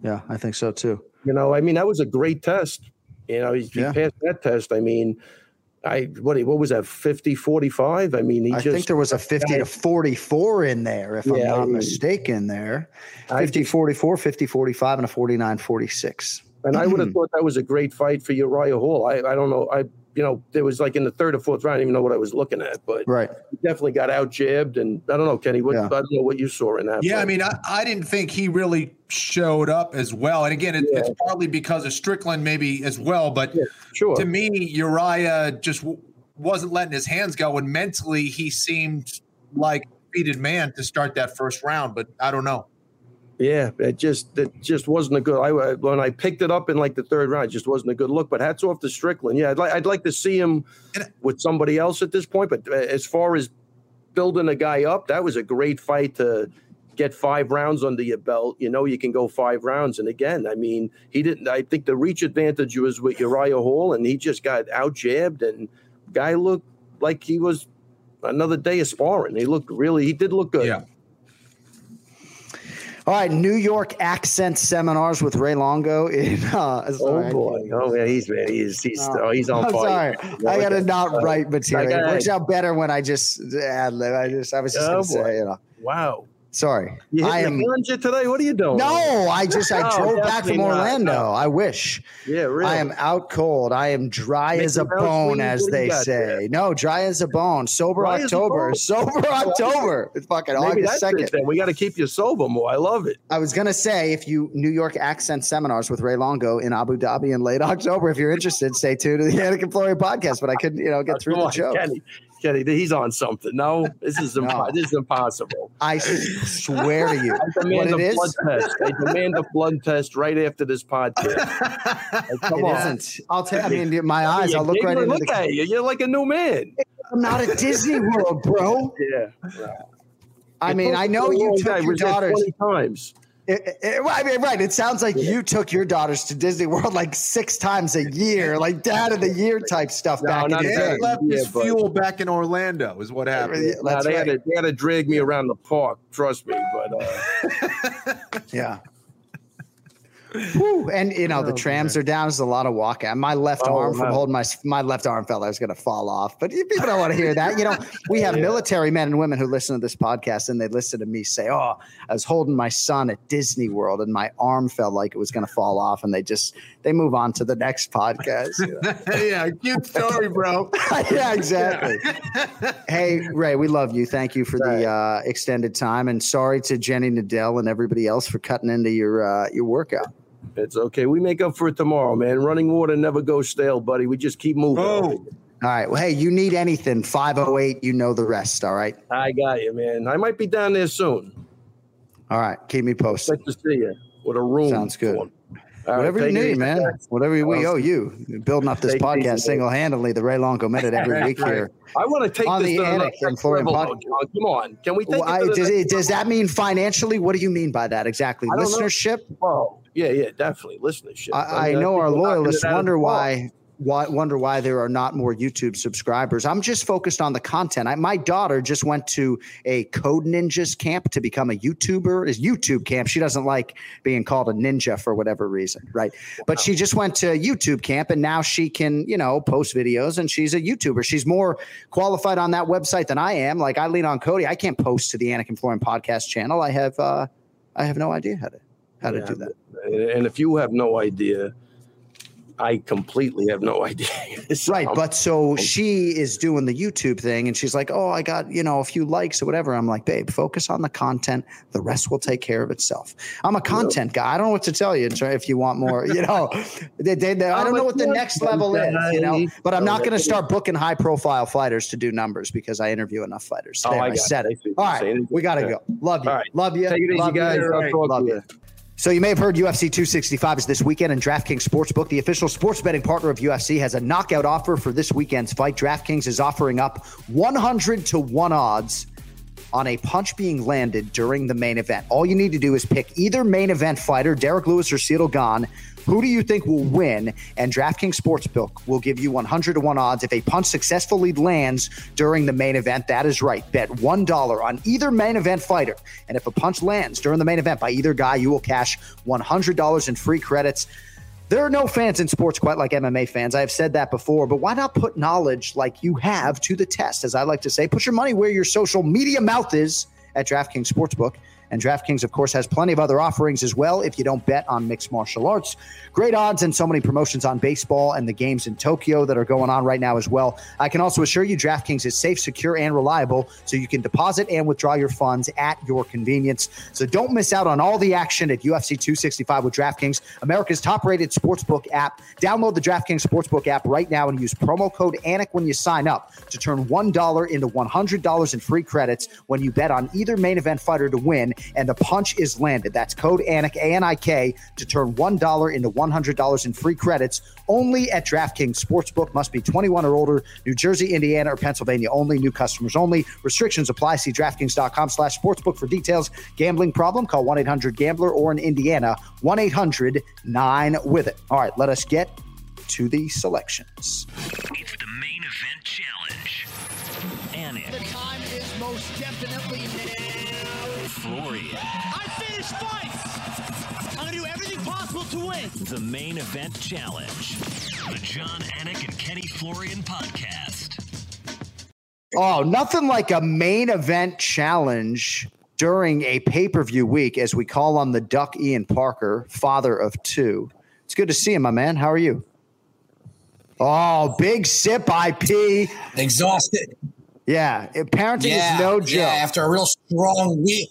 yeah, I think so too. You know, I mean, that was a great test. You know, he, he Yeah. passed that test. I mean, I what what was that 50 45? I mean, he I just think there was a 50 to 44 in there, if I'm Yeah, I not mean- mistaken, there. I 50 44, 50 45, and a 49 46. And I would have hmm. thought that was a great fight for Uriah Hall. I, I don't know. I you know there was like in the third or fourth round. I didn't even know what I was looking at, but Right. definitely got out jabbed. And I don't know, Kenny. What Yeah. I don't know what you saw in that. Yeah, I mean, I, I didn't think he really showed up as well. And again, it, it's partly because of Strickland, maybe as well. But sure. to me, Uriah just w- wasn't letting his hands go. And mentally, he seemed like a defeated man to start that first round. But I don't know. Yeah, it just it just wasn't a good. I when I picked it up in like the third round, it just wasn't a good look. But hats off to Strickland. Yeah, I'd like I'd like to see him with somebody else at this point. But uh, as far as building a guy up, that was a great fight to get five rounds under your belt. You know, you can go five rounds. And again, I mean, he didn't. I think the reach advantage was with Uriah Hall, and he just got out jabbed. And guy looked like he was another day of sparring. He looked really. He did look good. Yeah. All right, New York accent seminars with Ray Longo in. *laughs* Uh, Oh boy! Oh yeah, he's man, he's he's oh, oh, he's on I'm fire. sorry. I got to not write uh, material. It works uh, out better when I just ad lib. I just, I was just Oh, to boy. say, you know. Wow. Sorry. You I am today? What are you doing? No, I just I No, *laughs* oh, drove back from. Orlando. No. I wish. Yeah, really. I am out cold. I am dry Mickey as a bone, as What do you they say. No, dry as a bone. Sober Dry October. bone? Sober *laughs* October. It's fucking Maybe August second. we got to keep you sober more. I love it. I was gonna say if you New York accent seminars with Ray Longo in Abu Dhabi in late *laughs* October. If you're interested, stay tuned to the Anik and Florian podcast. But I couldn't, you know, get through the on, joke. Kenny. Kenny, he's on something. No, this is *laughs* impo- No. this is impossible. I swear to you, *laughs* I what demand it a is. blood test. I demand a blood test right after this podcast. *laughs* Like, come It on. isn't. I'll tell. I mean, my eyes. I'll look right into look the. at you. You're like a new man. I'm not at Disney World, bro. Yeah. I mean, I know you took your daughters. times. It- it- it- I mean, right. It sounds like you took your daughters to Disney World like six times a year, like dad of the year type stuff back in the day. Left his Yeah, but- fuel back in Orlando, is what happened. Yeah, Nah, That's they, right. had to, they had to drag me around the park. Trust me, but uh, *laughs* Yeah. And you know the trams are down. There's a lot of walking. My left Oh, arm from holding my my left arm felt like I was going to fall off. But people don't want to hear that. You know, we have *laughs* military men and women who listen to this podcast, and they listen to me say, "Oh, I was holding my son at Disney World, and my arm felt like it was going to fall off," and they just they move on to the next podcast. you know. *laughs* yeah, cute story, bro. *laughs* yeah, exactly. hey, Ray, we love you. Thank you for the uh, extended time, and sorry to Jenny Nadell and everybody else for cutting into your uh, your workout. It's okay. We make up for it tomorrow, man. Running water never goes stale, buddy. We just keep moving. Boom. All right. Well, hey, you need anything? Five oh eight. You know the rest. All right. I got you, man. I might be down there soon. All right. Keep me posted. Good to see you. What a room. Sounds good. All right, Whatever you need, man. guys. Whatever we owe you. Building up this take podcast single handedly. The Ray Longo minute every *laughs* week here. I want to take On this the to the Anik next and Florian level, pod- though, John. Come on. Can we take Well, I- does, it, does that mean financially? What do you mean by that exactly? I don't know. Listenership? Oh, yeah, yeah, definitely. Listenership. I, I mean, know think our loyalists it out of wonder why, why wonder why there are not more YouTube subscribers. I'm just focused on the content. I, my daughter just went to a Code Ninjas camp to become a YouTuber. Is YouTube camp? She doesn't like being called a ninja for whatever reason, right? But she just went to YouTube camp and now she can, you know, post videos and she's a YouTuber. She's more qualified on that website than I am. Like I lean on Cody. I can't post to the Anik and Florian podcast channel. I have, uh, I have no idea how to how to do that. And if you have no idea, I completely have no *laughs* idea. So, Right. But so oh. she is doing the YouTube thing and she's like, Oh, I got, you know, a few likes or whatever. I'm like, babe, focus on the content. The rest will take care of itself. I'm a content guy. I don't know what to tell you if you want more, you know, *laughs* they, they, they- I don't know what the next level is, you know, but I'm not going to start booking high profile fighters to do numbers because I interview enough fighters. Oh, I I, got said it. I it. see what All you're right. saying. We got to Yeah. go. Love you. All right. Love you. Take it easy, guys. You. I'll Love to you. So you may have heard UFC 265 is this weekend, and DraftKings Sportsbook, the official sports betting partner of UFC, has a knockout offer for this weekend's fight. DraftKings is offering up 100 to one odds on a punch being landed during the main event. All you need to do is pick either main event fighter, Derrick Lewis or Gane. Who do you think will win? And DraftKings Sportsbook will give you 100 to 1 odds if a punch successfully lands during the main event. That is right. Bet $1 on either main event fighter. And if a punch lands during the main event by either guy, you will cash $100 in free credits. There are no fans in sports quite like MMA fans. I have said that before, but why not put knowledge like you have to the test? As I like to say, put your money where your social media mouth is at DraftKings Sportsbook. And DraftKings, of course, has plenty of other offerings as well if you don't bet on mixed martial arts. Great odds and so many promotions on baseball and the games in Tokyo that are going on right now as well. I can also assure you DraftKings is safe, secure, and reliable, so you can deposit and withdraw your funds at your convenience. So don't miss out on all the action at UFC 265 with DraftKings, America's top rated sportsbook app. Download the DraftKings Sportsbook app right now and use promo code ANIK when you sign up to turn $1 into $100 in free credits when you bet on either main event fighter to win and the punch is landed. That's code ANIK, A-N-I-K, to turn $1 into $100 in free credits only at DraftKings Sportsbook. Must be 21 or older. New Jersey, Indiana, or Pennsylvania only. New customers only. Restrictions apply. See DraftKings.com slash sportsbook for details. Gambling problem? Call 1-800-GAMBLER or in Indiana, 1-800-9-WITH-IT. All right, let us get to the selections. It's the main event challenge. To win. The main event challenge. The Jon Anik and Kenny Florian podcast. Oh, nothing like a main event challenge during a pay per view week as we call on the Duck Ian Parker, father of two. It's good to see him, my man. How are you? Oh, big sip IP. Exhausted. Yeah, parenting is no joke. Yeah, after a real strong week,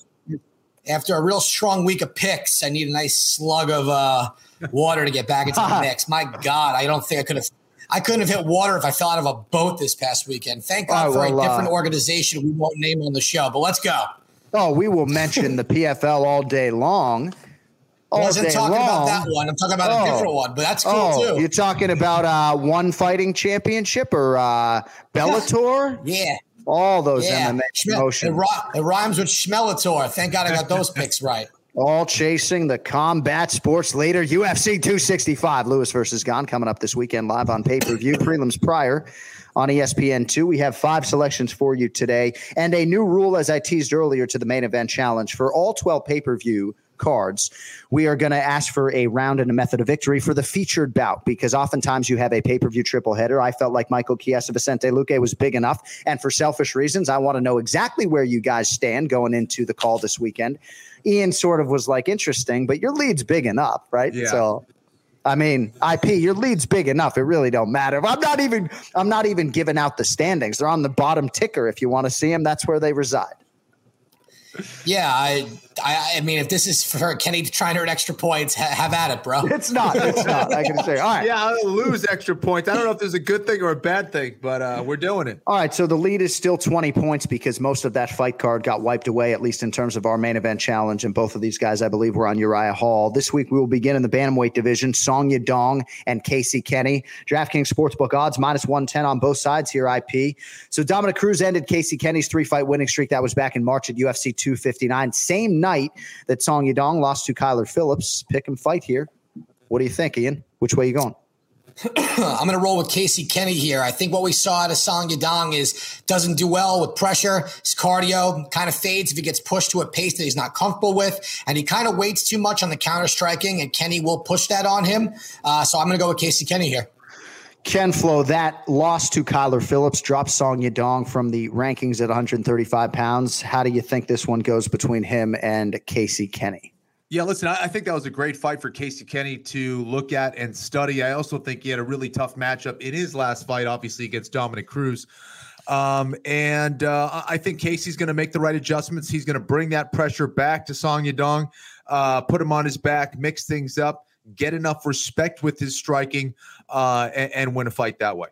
after a real strong week of picks, I need a nice slug of uh, water to get back into the *laughs* mix. My God, I don't think I could have. I couldn't have hit water if I fell out of a boat this past weekend. Thank God Oh, for well, a different uh, organization we won't name on the show. But let's go. Oh, we will mention the PFL all day long. *laughs* All Wasn't day talking about that one. I'm talking about Oh. a different one, but that's cool oh, too. You're talking about uh, one fighting championship or uh, *laughs* Bellator? Yeah. All those yeah. MMA promotions. It, ri- it rhymes with Schmelator. Thank God I got those picks right. *laughs* All chasing the combat sports leader, UFC 265. Lewis versus Gane coming up this weekend live on pay per view. *coughs* Prelims prior on E ESPN2. We have five selections for you today and a new rule, as I teased earlier, to the main event challenge for all 12 pay per view cards. We are going to ask for a round and a method of victory for the featured bout because oftentimes you have a pay per view triple header. I felt like Michael Chiesa Vicente Luque was big enough. And for selfish reasons, I want to know exactly where you guys stand going into the call this weekend. Ian sort of was like, interesting, but your lead's big enough, right? Yeah. So. I mean, IP, your lead's big enough. It really don't matter. I'm not even I'm not even giving out the standings. They're on the bottom ticker. If you want to see them, that's where they reside. Yeah, I, I, I mean, if this is for Kenny trying to earn extra points, ha- have at it, bro. *laughs* It's not. It's not. I can say. All right. Yeah, I'll lose extra points. I don't know if there's a good thing or a bad thing, but uh, we're doing it. All right, so the lead is still 20 points because most of that fight card got wiped away, at least in terms of our main event challenge. And both of these guys, I believe, were on Uriah Hall. This week, we will begin in the bantamweight division. Song Dong and Casey Kenney. DraftKings Sportsbook odds minus 110 on both sides here, IP. So Dominick Cruz ended Casey Kenney's three fight winning streak. That was back in March at UFC 259. Same night that Song Yadong lost to Kyler Phillips. Pick and fight here. What do you think, Ian? Which way you going? *clears throat* I'm going to roll with Casey Kenney here. I think what we saw out of Song Yadong is doesn't do well with pressure. His cardio kind of fades if he gets pushed to a pace that he's not comfortable with, and he kind of waits too much on the counter striking, and Kenney will push that on him. Uh, so I'm going to go with Casey Kenney here. Ken Flo, that loss to Kyler Phillips drops Song Yadong from the rankings at 135 pounds. How do you think this one goes between him and Casey Kenney? Yeah, listen, I, I think that was a great fight for Casey Kenney to look at and study. I also think he had a really tough matchup in his last fight, obviously against Dominick Cruz. Um, and uh, I think Casey's going to make the right adjustments. He's going to bring that pressure back to Song Yadong, uh, put him on his back, mix things up, get enough respect with his striking, uh, and, and win a fight that way.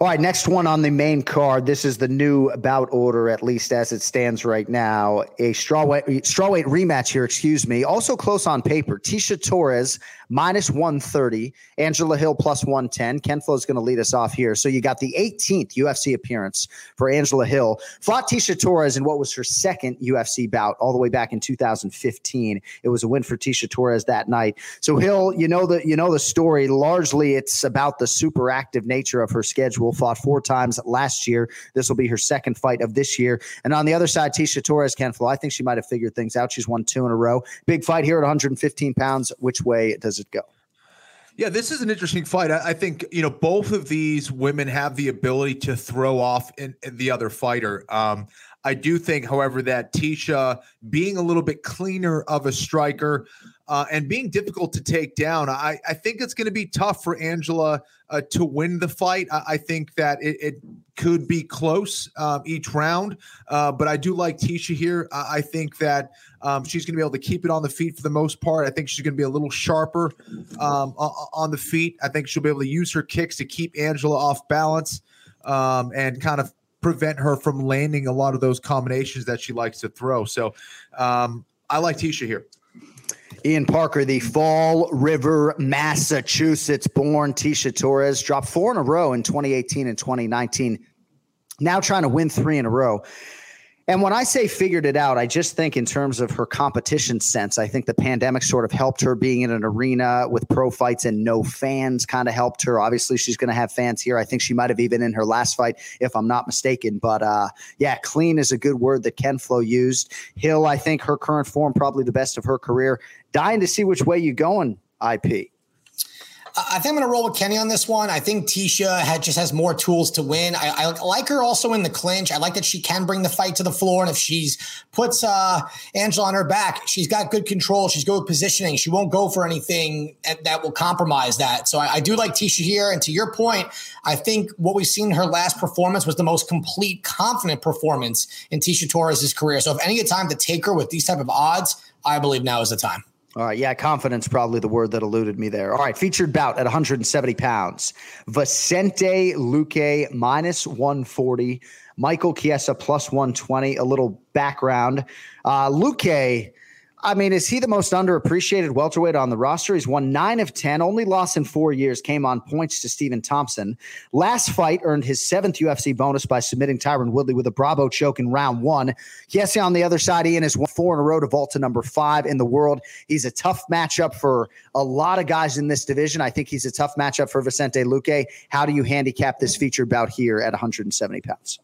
All right, next one on the main card. This is the new bout order, at least as it stands right now. A strawweight strawweight rematch here, excuse me. Also close on paper. Tecia Torres minus 130, Angela Hill plus 110. Ken Flo is going to lead us off here. So you got the 18th UFC appearance for Angela Hill. Fought Tecia Torres in what was her second UFC bout all the way back in 2015. It was a win for Tecia Torres that night. So Hill, you know the you know the story. Largely, it's about the super active nature of her schedule. Fought four times last year. This will be her second fight of this year. And on the other side, Tecia Torres, Ken Flo, I think she might have figured things out. She's won two in a row. Big fight here at 115 pounds. Which way does it go? Yeah, this is an interesting fight. I, I, think you know both of these women have the ability to throw off in, in the other fighter. Um, I do think, however, that Tecia being a little bit cleaner of a striker uh, and being difficult to take down, I, I think it's going to be tough for Angela uh, to win the fight. I, I think that it, it, could be close uh, each round, uh, but I do like Tecia here. I, I think that um, she's going to be able to keep it on the feet for the most part. I think she's going to be a little sharper um, on the feet. I think she'll be able to use her kicks to keep Angela off balance um, and kind of prevent her from landing a lot of those combinations that she likes to throw. So um, I like Tecia here. Ian Parker, the Fall River, Massachusetts born Tecia Torres, dropped four in a row in 2018 and 2019. Now trying to win three in a row. And when I say figured it out, I just think in terms of her competition sense, I think the pandemic sort of helped her being in an arena with pro fights and no fans kind of helped her. Obviously, she's going to have fans here. I think she might have even in her last fight, if I'm not mistaken. But uh, yeah, clean is a good word that Ken Flo used. Hill, I think her current form, probably the best of her career. Dying to see which way you're going, IP. I think I'm going to roll with Kenny on this one. I think Tecia had, just has more tools to win. I, I, like her also in the clinch. I like that she can bring the fight to the floor, and if she's puts uh, Angela on her back, she's got good control. She's good positioning. She won't go for anything that will compromise that. So I, I do like Tecia here. And to your point, I think what we've seen in her last performance was the most complete, confident performance in Tecia Torres' career. So if any time to take her with these type of odds, I believe now is the time. All right. Yeah. Confidence, probably the word that eluded me there. All right. Featured bout at 170 pounds. Vicente Luque minus 140. Michael Chiesa plus 120. A little background. Uh, Luque I mean, is he the most underappreciated welterweight on the roster? He's won nine of 10, only lost in four years, came on points to Stephen Thompson. Last fight earned his seventh UFC bonus by submitting Tyron Woodley with a Brabo choke in round one. Yes, on the other side, Ian won four in a row to vault to number five in the world. He's a tough matchup for a lot of guys in this division. I think he's a tough matchup for Vicente Luque. How do you handicap this featured bout here at 170 pounds?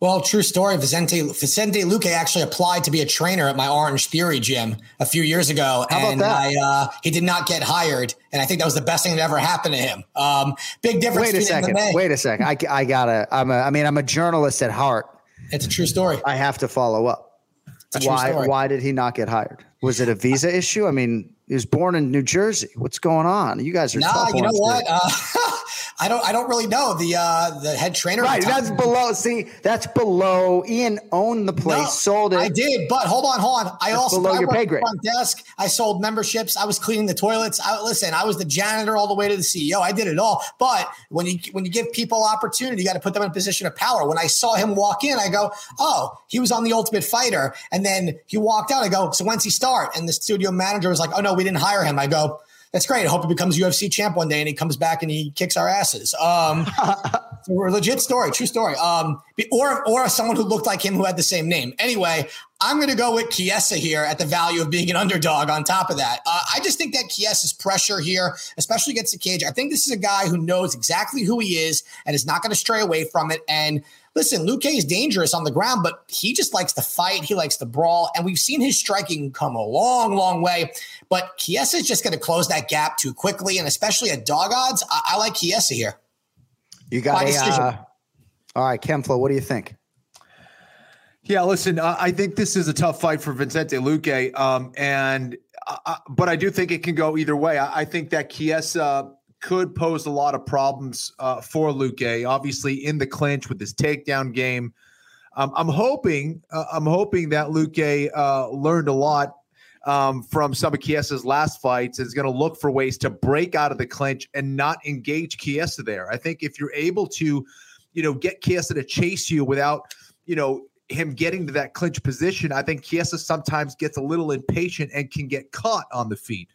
Well, true story. Vicente Vicente Luque actually applied to be a trainer at my Orange Theory gym a few years ago, and I, uh, he did not get hired. And I think that was the best thing that ever happened to him. Um, big difference. Wait a second. Wait a second. I, I gotta. I'm a. I mean, I'm a journalist at heart. It's a true story. I have to follow up. Why? story. Why did he not get hired? Was it a visa issue? I mean, he was born in New Jersey. What's going on? You guys are. Nah, you know what? Uh, *laughs* I don't. I don't really know the uh, the head trainer. Right, that's below. See, that's below. Ian owned the place, No, sold it. I did, but hold on, hold on. I That's also below I your pay grade. front desk. I sold memberships. I was cleaning the toilets. I, listen, I was the janitor all the way to the CEO. I did it all. But when you when you give people opportunity, you got to put them in a position of power. When I saw him walk in, I go, "Oh, he was on the Ultimate Fighter," and then he walked out. I go, "So when's he start?" And the studio manager was like, "Oh no, we didn't hire him." I go. That's great. I hope he becomes UFC champ one day and he comes back and he kicks our asses. Um, *laughs* legit story, true story. Um, or or someone who looked like him who had the same name. Anyway, I'm going to go with Chiesa here at the value of being an underdog. On top of that, uh, I just think that Chiesa's pressure here, especially against the cage. I think this is a guy who knows exactly who he is and is not going to stray away from it. And listen, Luque is dangerous on the ground, but he just likes to fight. He likes to brawl, and we've seen his striking come a long, long way. But Chiesa is just going to close that gap too quickly, and especially at dog odds, I, I like Chiesa here. You got By a. Uh, all right, Ken Flo, what do you think? Yeah, listen, uh, I think this is a tough fight for Vincente Luque, um, and uh, uh, but I do think it can go either way. I, I think that Chiesa could pose a lot of problems uh, for Luque, obviously in the clinch with his takedown game. Um, I'm hoping, uh, I'm hoping that Luque uh, learned a lot um, from some of Chiesa's last fights is going to look for ways to break out of the clinch and not engage Chiesa there. I think if you're able to, you know, get Chiesa to chase you without, you know, him getting to that clinch position, I think Chiesa sometimes gets a little impatient and can get caught on the feet.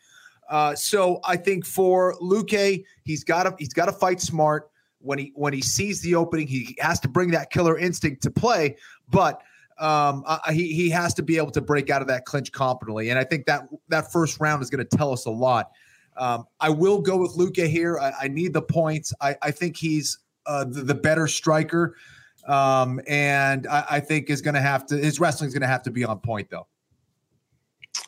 Uh, so I think for Luque, he's got to he's got to fight smart when he when he sees the opening. He has to bring that killer instinct to play, but um, uh, he he has to be able to break out of that clinch competently. And I think that that first round is going to tell us a lot. Um, I will go with Luque here. I, I, need the points. I, I think he's uh, the, the, better striker, um, and I, I think is going to have to his wrestling is going to have to be on point though.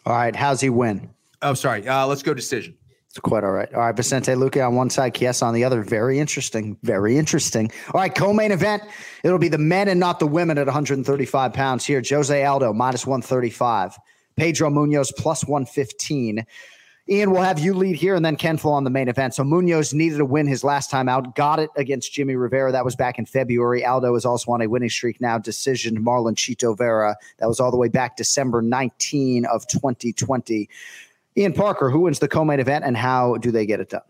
All right, how's he win? Oh, sorry. Uh, let's go decision. It's quite all right. All right, Vicente Luque on one side, Chiesa on the other. Very interesting. Very interesting. All right, co-main event. It'll be the men and not the women at 135 pounds here. Jose Aldo minus 135. Pedro Munhoz plus 115. Ian, we'll have you lead here and then Ken Flo on the main event. So Munoz needed to win his last time out, got it against Jimmy Rivera. That was back in February. Aldo is also on a winning streak now, decision Marlon Chito Vera. That was all the way back December 19 of 2020. Ian Parker, who wins the co-main event and how do they get it done?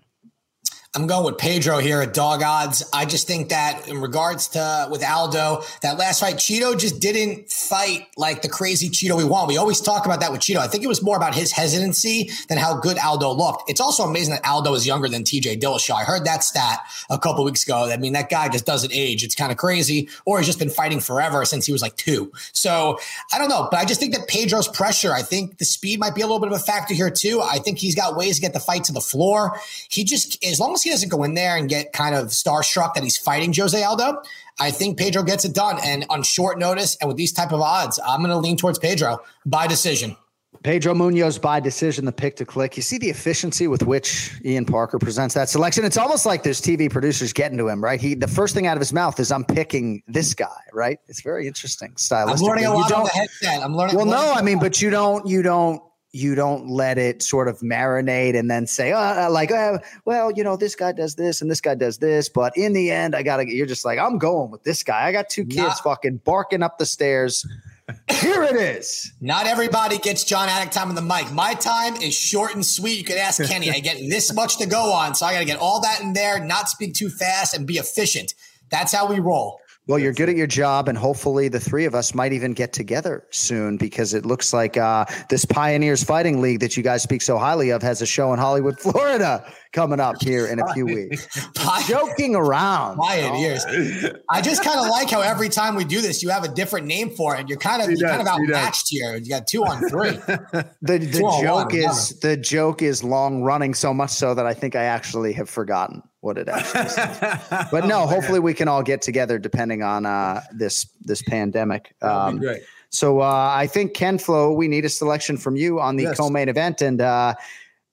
I'm going with Pedro here at dog odds. I just think that in regards to with Aldo, that last fight, Chito just didn't fight like the crazy Chito we want. We always talk about that with Chito. I think it was more about his hesitancy than how good Aldo looked. It's also amazing that Aldo is younger than TJ Dillashaw. I heard that stat a couple weeks ago. I mean, that guy just doesn't age. It's kind of crazy. Or he's just been fighting forever since he was like two. So I don't know, but I just think that Pedro's pressure, I think the speed might be a little bit of a factor here too. I think he's got ways to get the fight to the floor. He just, as long as he doesn't go in there and get kind of starstruck that he's fighting Jose Aldo, I think Pedro gets it done. And on short notice and with these type of odds, I'm going to lean towards Pedro by decision. Pedro Munhoz by decision, the pick to click. You see the efficiency with which Ian Parker presents that selection. It's almost like there's TV producers getting to him, right? He the first thing out of his mouth is, "I'm picking this guy," right? It's very interesting. Stylistically, I'm learning a lot on the headset. I'm learning. Well, no, I mean, but you don't, you don't you don't let it sort of marinate and then say, oh, like, oh, well, you know, this guy does this and this guy does this, but in the end, I gotta. You're just like, I'm going with this guy. I got two kids Not- fucking barking up the stairs. *laughs* Here it is. Not everybody gets Jon Anik time on the mic. My time is short and sweet. You could ask Kenny. I get *laughs* this much to go on, so I got to get all that in there, not speak too fast, and be efficient. That's how we roll. Well, you're good at your job, and hopefully the three of us might even get together soon because it looks like uh, this Pioneers Fighting League that you guys speak so highly of has a show in Hollywood, *laughs* Florida coming up here in a few weeks. *laughs* Joking around. Pioneers. Oh. I just kind of like how every time we do this, you have a different name for it. You're kind of, you're kind of outmatched here. You got two on three. *laughs* the the joke is the joke is long running so much so that I think I actually have forgotten what it *laughs* actually says. But no, oh, hopefully we can all get together depending on uh, this this pandemic. Um, great. So uh, I think Ken Flo, we need a selection from you on the yes. co-main event, and uh,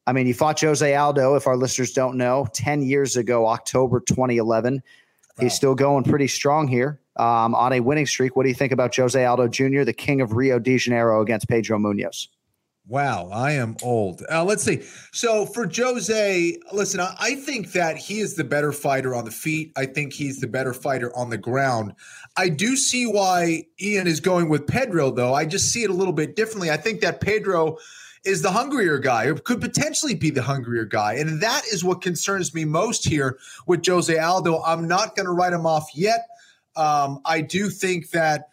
I mean, you fought Jose Aldo. If our listeners don't know, ten years ago, October 2011. Wow. He's still going pretty strong here um, on a winning streak. What do you think about Jose Aldo Jr., the king of Rio de Janeiro, against Pedro Munhoz? Wow, I am old. Uh, let's see. So for Jose, listen, I, I, think that he is the better fighter on the feet. I think he's the better fighter on the ground. I do see why Ian is going with Pedro, though. I just see it a little bit differently. I think that Pedro is the hungrier guy, or could potentially be the hungrier guy. And that is what concerns me most here with Jose Aldo. I'm not going to write him off yet. Um, I do think that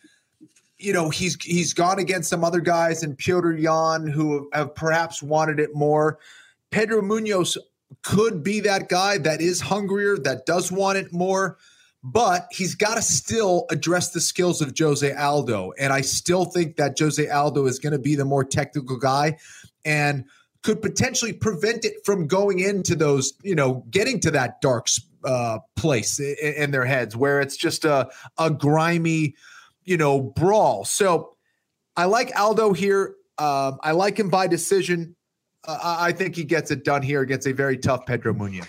you know he's he's gone against some other guys and Petr Yan who have perhaps wanted it more. Pedro Munhoz could be that guy that is hungrier, that does want it more, but he's got to still address the skills of Jose Aldo. And I still think that Jose Aldo is going to be the more technical guy and could potentially prevent it from going into those, you know, getting to that dark uh, place in, in their heads where it's just a, a grimy, you know, brawl. So I like Aldo here. Um, I like him by decision. Uh, I think he gets it done here against a very tough Pedro Munhoz.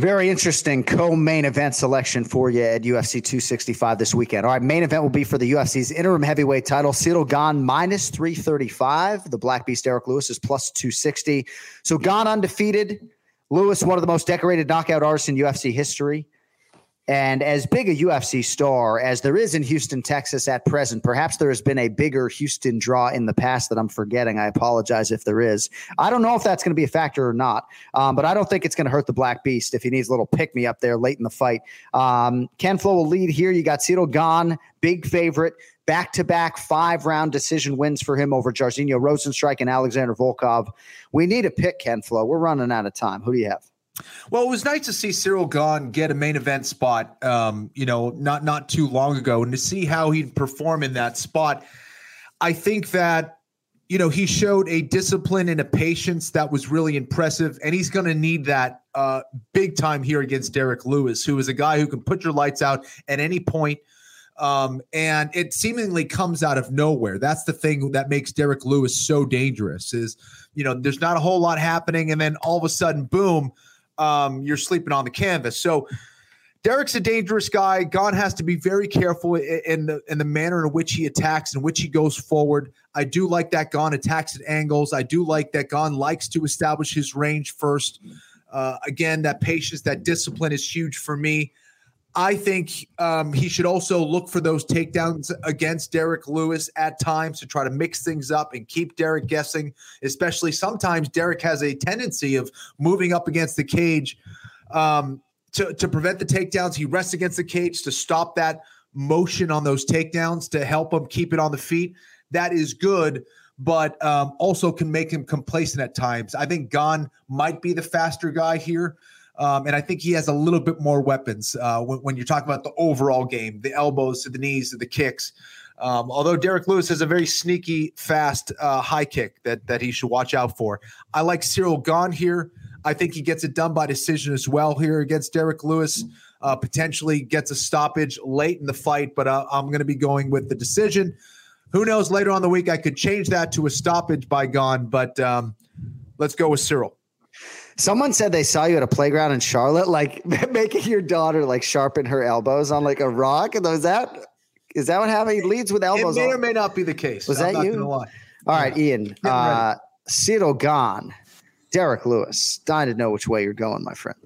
Very interesting co-main event selection for you at UFC 265 this weekend. All right, main event will be for the UFC's interim heavyweight title. Cyril Gane minus 335. The Black Beast Derrick Lewis is plus 260. So Gane undefeated. Lewis, one of the most decorated knockout artists in UFC history. And as big a UFC star as there is in Houston, Texas at present, perhaps there has been a bigger Houston draw in the past that I'm forgetting. I apologize if there is. I don't know if that's going to be a factor or not, um, but I don't think it's going to hurt the Black Beast if he needs a little pick me up there late in the fight. Um, Ken Flo will lead here. You got Cyril Gane, big favorite. Back to back five round decision wins for him over Jairzinho Rozenstruik and Alexander Volkov. We need a pick, Ken Flo. We're running out of time. Who do you have? Well, it was nice to see Cyril Gane get a main event spot, um, you know, not not too long ago, and to see how he'd perform in that spot. I think that you know he showed a discipline and a patience that was really impressive, and he's going to need that uh, big time here against Derrick Lewis, who is a guy who can put your lights out at any point. Um, and it seemingly comes out of nowhere. That's the thing that makes Derrick Lewis so dangerous. Is you know, there's not a whole lot happening, and then all of a sudden, boom um, you're sleeping on the canvas. So Derrick's a dangerous guy. Gane has to be very careful in the in the manner in which he attacks and which he goes forward. I do like that Gane attacks at angles. I do like that Gane likes to establish his range first. Uh, again, that patience, that discipline is huge for me. I think um, he should also look for those takedowns against Derrick Lewis at times to try to mix things up and keep Derrick guessing. Especially sometimes Derrick has a tendency of moving up against the cage um, to, to prevent the takedowns. He rests against the cage to stop that motion on those takedowns to help him keep it on the feet. That is good, but um, also can make him complacent at times. I think Gane might be the faster guy here. Um, and I think he has a little bit more weapons uh, when, when, you're talking about the overall game, the elbows to the knees to the kicks. Um, although Derrick Lewis has a very sneaky, fast uh, high kick that that he should watch out for. I like Cyril Gane here. I think he gets it done by decision as well here against Derrick Lewis. Uh, potentially gets a stoppage late in the fight, but uh, I'm going to be going with the decision. Who knows? Later on the week, I could change that to a stoppage by Gane, but um, let's go with Cyril. Someone said they saw you at a playground in Charlotte, like *laughs* making your daughter like sharpen her elbows on like a rock. And was that is that what happened? He leads with elbows. It may or may not be the case. Was I'm that you? All right, Ian. Uh, Cyril Gane, Derrick Lewis. Dying to know which way you're going, my friend.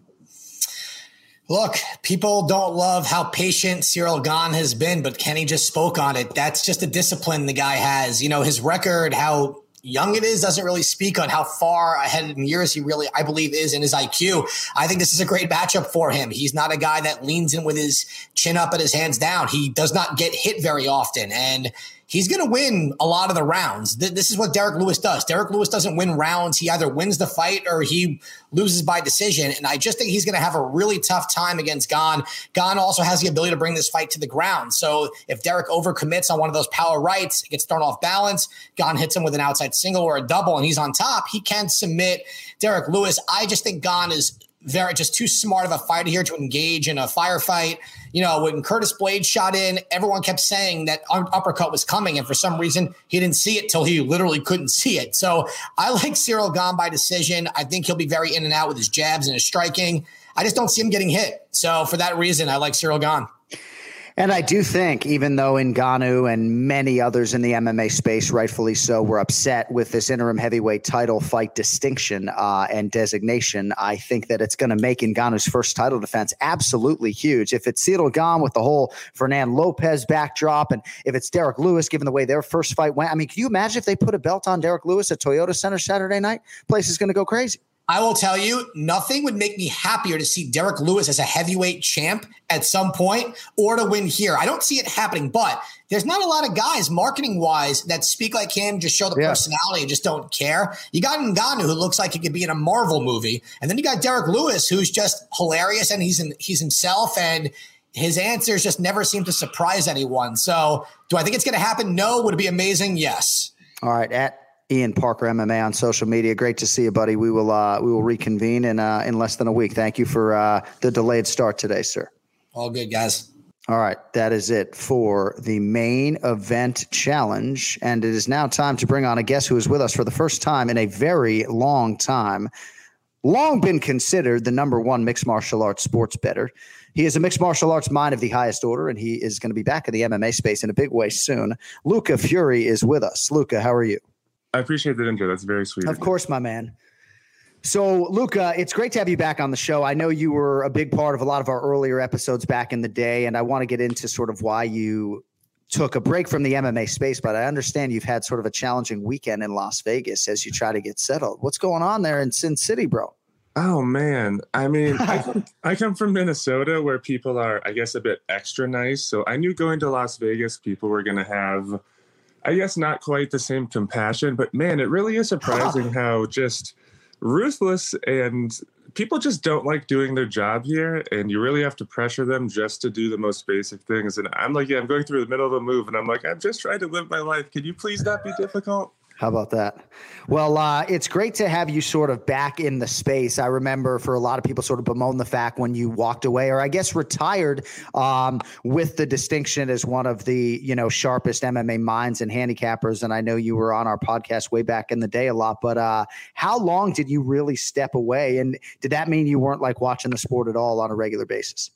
Look, people don't love how patient Cyril Gane has been, but Kenny just spoke on it. That's just a discipline the guy has. You know, his record, how young it is doesn't really speak on how far ahead in years he really, I believe, is in his IQ. I think this is a great matchup for him. He's not a guy that leans in with his chin up and his hands down. He does not get hit very often. And he's going to win a lot of the rounds. This is what Derrick Lewis does. Derrick Lewis doesn't win rounds. He either wins the fight or he loses by decision. And I just think he's going to have a really tough time against Gane. Gane also has the ability to bring this fight to the ground. So if Derrick overcommits on one of those power rights, gets thrown off balance, Gane hits him with an outside single or a double, and he's on top, he can submit Derrick Lewis. I just think Gane is very just too smart of a fighter here to engage in a firefight. You know, when Curtis Blaydes shot in, everyone kept saying that uppercut was coming, and for some reason he didn't see it till he literally couldn't see it. So I like Cyril Gane by decision. I think he'll be very in and out with his jabs and his striking. I just don't see him getting hit. So for that reason, I like Cyril Gane. And I do think, even though Ngannou and many others in the MMA space, rightfully so, were upset with this interim heavyweight title fight distinction uh, and designation, I think that it's going to make Ngannou's first title defense absolutely huge. If it's Cyril Gane with the whole Fernand Lopez backdrop, and if it's Derrick Lewis, given the way their first fight went, I mean, can you imagine if they put a belt on Derrick Lewis at Toyota Center Saturday night? Place is going to go crazy. I will tell you, nothing would make me happier to see Derrick Lewis as a heavyweight champ at some point or to win here. I don't see it happening, but there's not a lot of guys marketing wise that speak like him, just show the yeah. personality and just don't care. You got Ngannou who looks like he could be in a Marvel movie, and then you got Derrick Lewis who's just hilarious and he's in, he's himself and his answers just never seem to surprise anyone. So, do I think it's going to happen? No. Would it be amazing? Yes. All right. At Ian Parker MMA on social media. Great to see you, buddy. We will uh, we will reconvene in uh, in less than a week. Thank you for uh, the delayed start today, sir. All good, guys. All right, that is it for the main event challenge, and it is now time to bring on a guest who is with us for the first time in a very long time. Long been considered the number one mixed martial arts sports better. He is a mixed martial arts mind of the highest order, and he is going to be back in the MMA space in a big way soon. Luca Fury is with us. Luca, how are you? I appreciate that intro. That's very sweet. Of course, my man. So, Luca, it's great to have you back on the show. I know you were a big part of a lot of our earlier episodes back in the day, and I want to get into sort of why you took a break from the MMA space. But I understand you've had sort of a challenging weekend in Las Vegas as you try to get settled. What's going on there in Sin City, bro? Oh man, I mean, I, *laughs* I come from Minnesota where people are, I guess, a bit extra nice. So I knew going to Las Vegas, people were going to have, I guess, not quite the same compassion. But man, it really is *laughs* surprising how just ruthless and people just don't like doing their job here and you really have to pressure them just to do the most basic things and i'm like yeah i'm going through the middle of a move and i'm like i'm just trying to live my life can you please not be difficult how about that? Well, uh, it's great to have you sort of back in the space. I remember for a lot of people sort of bemoan the fact when you walked away, or I guess retired, um, with the distinction as one of the you know sharpest MMA minds and handicappers. And I know you were on our podcast way back in the day a lot. But uh, how long did you really step away? And did that mean you weren't like watching the sport at all on a regular basis?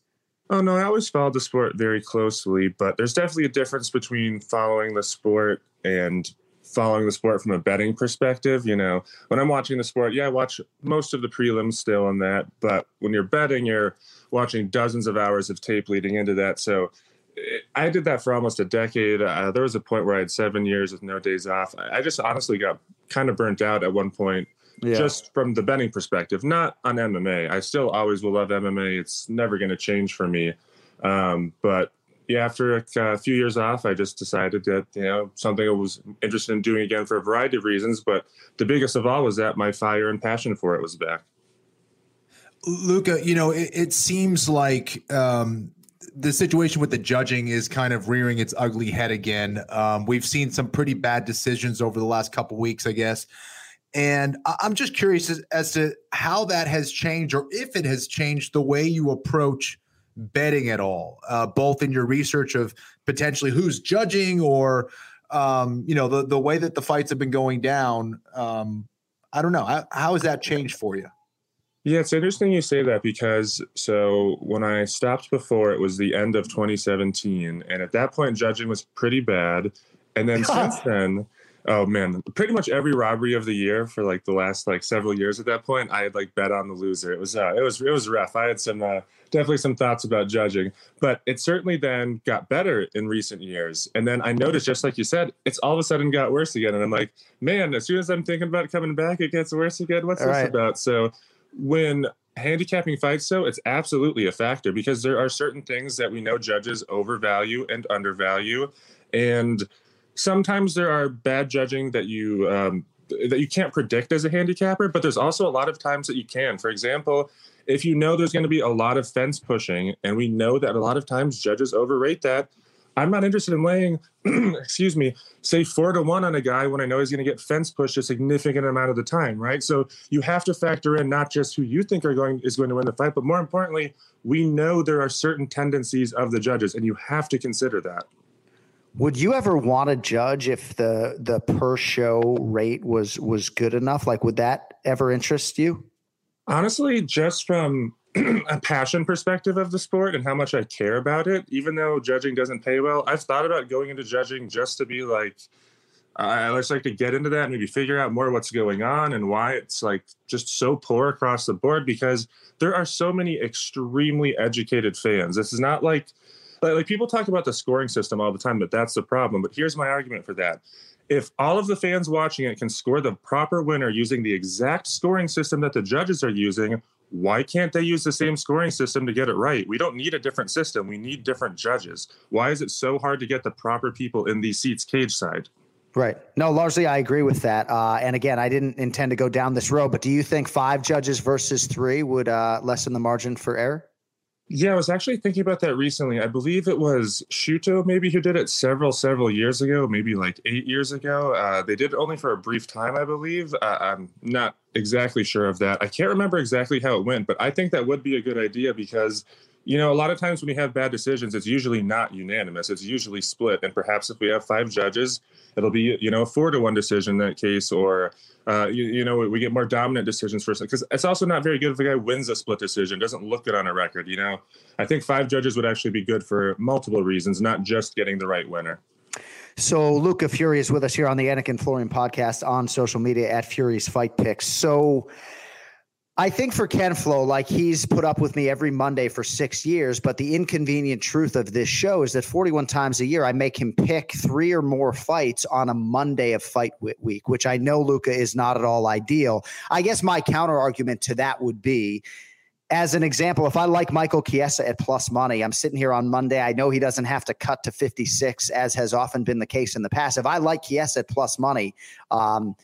Oh no, I always followed the sport very closely, but there's definitely a difference between following the sport and following the sport from a betting perspective. You know, when I'm watching the sport, yeah, I watch most of the prelims still on that. But when you're betting, you're watching dozens of hours of tape leading into that. So it, I did that for almost a decade. Uh, there was a point where I had seven years with no days off. I, I just honestly got kind of burnt out at one point. Yeah. Just from the betting perspective, not on MMA. I still always will love MMA. It's never going to change for me. Um, but yeah, after a, a, few years off, I just decided that you know something I was interested in doing again for a variety of reasons. But the biggest of all was that my fire and passion for it was back. Luca, you know, it, it seems like um, the situation with the judging is kind of rearing its ugly head again. Um, we've seen some pretty bad decisions over the last couple weeks, I guess. And I'm just curious as, as to how that has changed, or if it has changed the way you approach betting at all, uh, both in your research of potentially who's judging or um, you know the the way that the fights have been going down. Um, I don't know how, how has that changed for you. Yeah, it's interesting you say that because so when I stopped before, it was the end of 2017, and at that point, judging was pretty bad. And then *laughs* since then, oh man, pretty much every robbery of the year for like the last like several years at that point, I had like bet on the loser. It was uh, it was it was rough. I had some uh, definitely some thoughts about judging, but it certainly then got better in recent years. And then I noticed, just like you said, it's all of a sudden got worse again. And I'm like, man, as soon as I'm thinking about coming back, it gets worse again. What's all this right. about? So when handicapping fights so it's absolutely a factor because there are certain things that we know judges overvalue and undervalue and sometimes there are bad judging that you um, that you can't predict as a handicapper, but there's also a lot of times that you can. For example, if you know there's going to be a lot of fence pushing, and we know that a lot of times judges overrate that. I'm not interested in laying, *clears throat* excuse me, say four to one on a guy when I know he's going to get fence pushed a significant amount of the time, right? So you have to factor in not just who you think are going is going to win the fight, but more importantly, we know there are certain tendencies of the judges, and you have to consider that. Would you ever want to judge if the the per show rate was was good enough? Like, would that ever interest you? Honestly, just from *clears throat* a passion perspective of the sport and how much I care about it, even though judging doesn't pay well, I've thought about going into judging just to be like, I just like to get into that maybe figure out more what's going on and why it's like just so poor across the board because there are so many extremely educated fans. This is not like like people talk about the scoring system all the time, but that's the problem. But here's my argument for that. If all of the fans watching it can score the proper winner using the exact scoring system that the judges are using, why can't they use the same scoring system to get it right? We don't need a different system. We need different judges. Why is it so hard to get the proper people in these seats cage side? Right. No, largely I agree with that. Uh, and again, I didn't intend to go down this road, but do you think five judges versus three would uh, lessen the margin for error? Yeah, I was actually thinking about that recently. I believe it was Shooto, maybe who did it several, several years ago, maybe like eight years ago. Uh, they did it only for a brief time, I believe. Uh, I'm not exactly sure of that. I can't remember exactly how it went, but I think that would be a good idea because you know, a lot of times when you have bad decisions, it's usually not unanimous. It's usually split. And perhaps if we have five judges, it'll be, you know, a four to one decision in that case, or, uh, you, you, know, we get more dominant decisions first. Because it's also not very good if a guy wins a split decision, doesn't look good on a record. You know, I think five judges would actually be good for multiple reasons, not just getting the right winner. So Luca Fury is with us here on the Anik and Florian podcast on social media at Fury's Fight Picks. So, I think for Ken Flo, like he's put up with me every Monday for six years, but the inconvenient truth of this show is that 41 times a year I make him pick three or more fights on a Monday of fight week, which I know Luca is not at all ideal. I guess my counter argument to that would be as an example, if I like Michael Chiesa at plus money, I'm sitting here on Monday. I know he doesn't have to cut to 56, as has often been the case in the past. If I like Chiesa at plus money, um,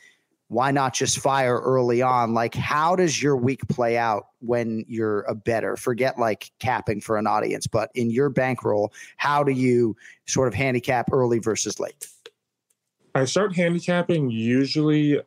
why not just fire early on? Like, how does your week play out when you're a better? Forget like capping for an audience, but in your bankroll, how do you sort of handicap early versus late? I start handicapping usually.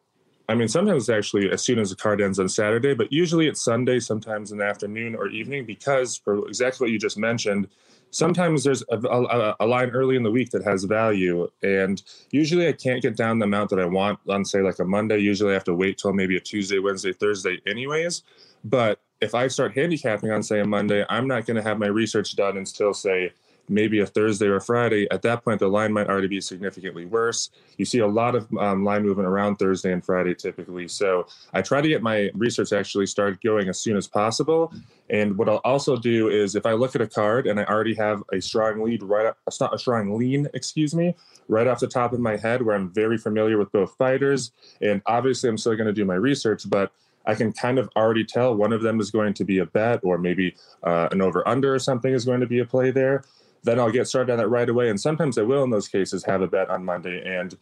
I mean, sometimes actually as soon as the card ends on Saturday, but usually it's Sunday, sometimes in the afternoon or evening, because for exactly what you just mentioned, sometimes there's a, a, a, line early in the week that has value and usually i can't get down the amount that i want on say like a monday. Usually i have to wait till maybe a tuesday wednesday thursday anyways. But if i start handicapping on say a monday i'm not going to have my research done until say maybe a Thursday or a Friday, at that point the line might already be significantly worse. You see a lot of um, line movement around Thursday and Friday typically. So I try to get my research actually started going as soon as possible. And what I'll also do is if I look at a card and I already have a strong lead right up, a strong lean, excuse me, right off the top of my head where I'm very familiar with both fighters. And obviously I'm still going to do my research, but I can kind of already tell one of them is going to be a bet, or maybe uh, an over under or something is going to be a play there then I'll get started on that right away. And sometimes I will, in those cases, have a bet on Monday. And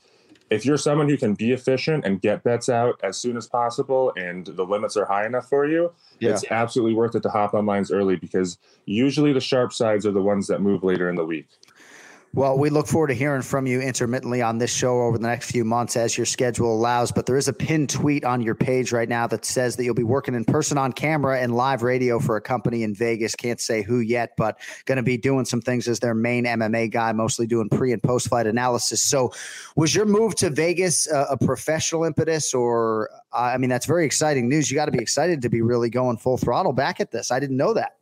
if you're someone who can be efficient and get bets out as soon as possible and the limits are high enough for you, yeah. it's absolutely worth it to hop on lines early because usually the sharp sides are the ones that move later in the week. Well, we look forward to hearing from you intermittently on this show over the next few months as your schedule allows. But there is a pinned tweet on your page right now that says that you'll be working in person on camera and live radio for a company in Vegas. Can't say who yet, but going to be doing some things as their main MMA guy, mostly doing pre and post fight analysis. So, was your move to Vegas a, a professional impetus, or I mean, that's very exciting news. You got to be excited to be really going full throttle back at this. I didn't know that.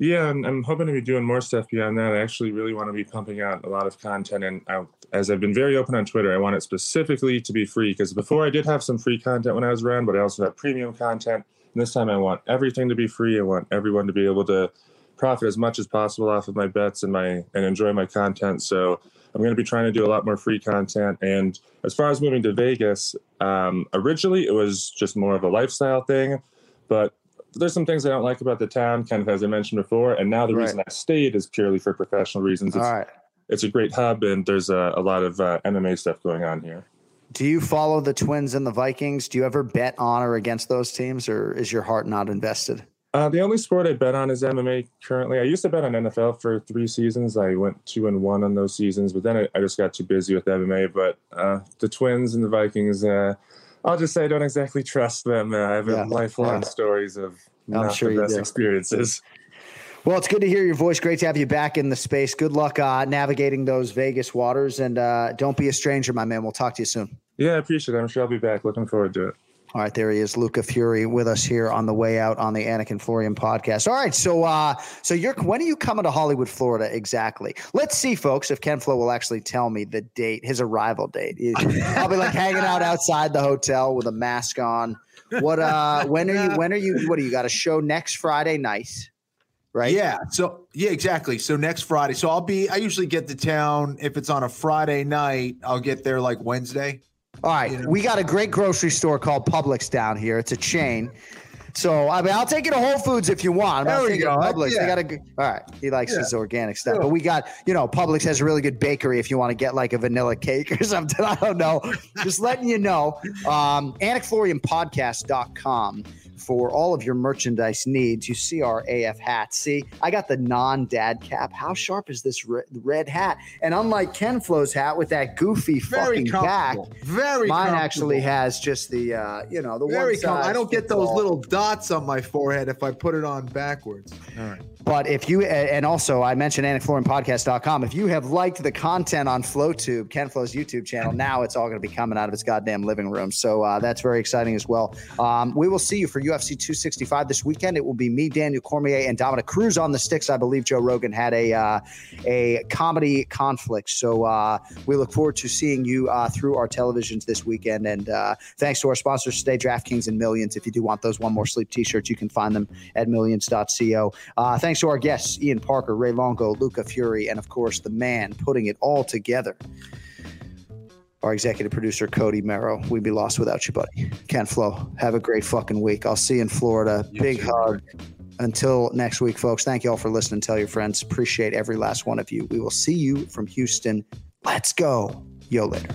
Yeah, and I'm hoping to be doing more stuff beyond that. I actually really want to be pumping out a lot of content. And I, as I've been very open on Twitter, I want it specifically to be free because before I did have some free content when I was around, but I also have premium content. And this time I want everything to be free. I want everyone to be able to profit as much as possible off of my bets and my and enjoy my content. So I'm going to be trying to do a lot more free content. And as far as moving to Vegas, um, originally it was just more of a lifestyle thing, but there's some things I don't like about the town, kind of as I mentioned before. And now the right. reason I stayed is purely for professional reasons. It's, All right. it's a great hub, and there's a, a lot of uh, MMA stuff going on here. Do you follow the Twins and the Vikings? Do you ever bet on or against those teams, or is your heart not invested? Uh, the only sport I bet on is MMA currently. I used to bet on NFL for three seasons. I went two and one on those seasons, but then I, I just got too busy with MMA. But uh, the Twins and the Vikings, uh, I'll just say I don't exactly trust them. Uh, I have yeah. lifelong yeah. stories of I'm sure the best experiences. Well, it's good to hear your voice. Great to have you back in the space. Good luck uh, navigating those Vegas waters, and uh, don't be a stranger, my man. We'll talk to you soon. Yeah, I appreciate it. I'm sure I'll be back. Looking forward to it. All right, there he is, Luca Fury, with us here on the way out on the Anik and Florian podcast. All right, so uh, so you're when are you coming to Hollywood, Florida exactly? Let's see, folks, if Ken Flo will actually tell me the date, his arrival date. I'll be like hanging out outside the hotel with a mask on. What uh, when are you? When are you? What do you got a show next Friday night? Right. Yeah. So yeah, exactly. So next Friday. So I'll be. I usually get to town if it's on a Friday night. I'll get there like Wednesday. All right, we got a great grocery store called Publix down here. It's a chain. So I mean, I'll take you to Whole Foods if you want. I'm there we go. Publix. Yeah. They got a all right. He likes yeah. his organic stuff, but we got you know Publix has a really good bakery if you want to get like a vanilla cake or *laughs* something. I don't know. Just letting you know. Um, AnikFlorianPodcast.com for all of your merchandise needs. You see our AF hat. See, I got the non dad cap. How sharp is this red hat? And unlike Ken Flo's hat with that goofy very fucking back, very mine actually has just the uh, you know the very one I don't get those little dots on my forehead if I put it on backwards. All right. But if you, and also I mentioned anikflorianpodcast.com. If you have liked the content on FlowTube, Ken Flo's YouTube channel, now it's all going to be coming out of his goddamn living room. So uh, that's very exciting as well. Um, we will see you for UFC 265 this weekend. It will be me, Daniel Cormier, and Dominick Cruz on the sticks. I believe Joe Rogan had a uh, a comedy conflict. So uh, we look forward to seeing you uh, through our televisions this weekend. And uh, thanks to our sponsors today, DraftKings and Millions. If you do want those one more sleep t-shirts, you can find them at millions.co. Uh, thanks to our guests, Ian Parker, Ray Longo, Luca Fury, and of course, the man putting it all together. Our executive producer, Cody Merrow. We'd be lost without you, buddy. Ken Flo, have a great fucking week. I'll see you in Florida. Big hug. Until next week, folks, thank you all for listening. Tell your friends. Appreciate every last one of you. We will see you from Houston. Let's go. Yo, later.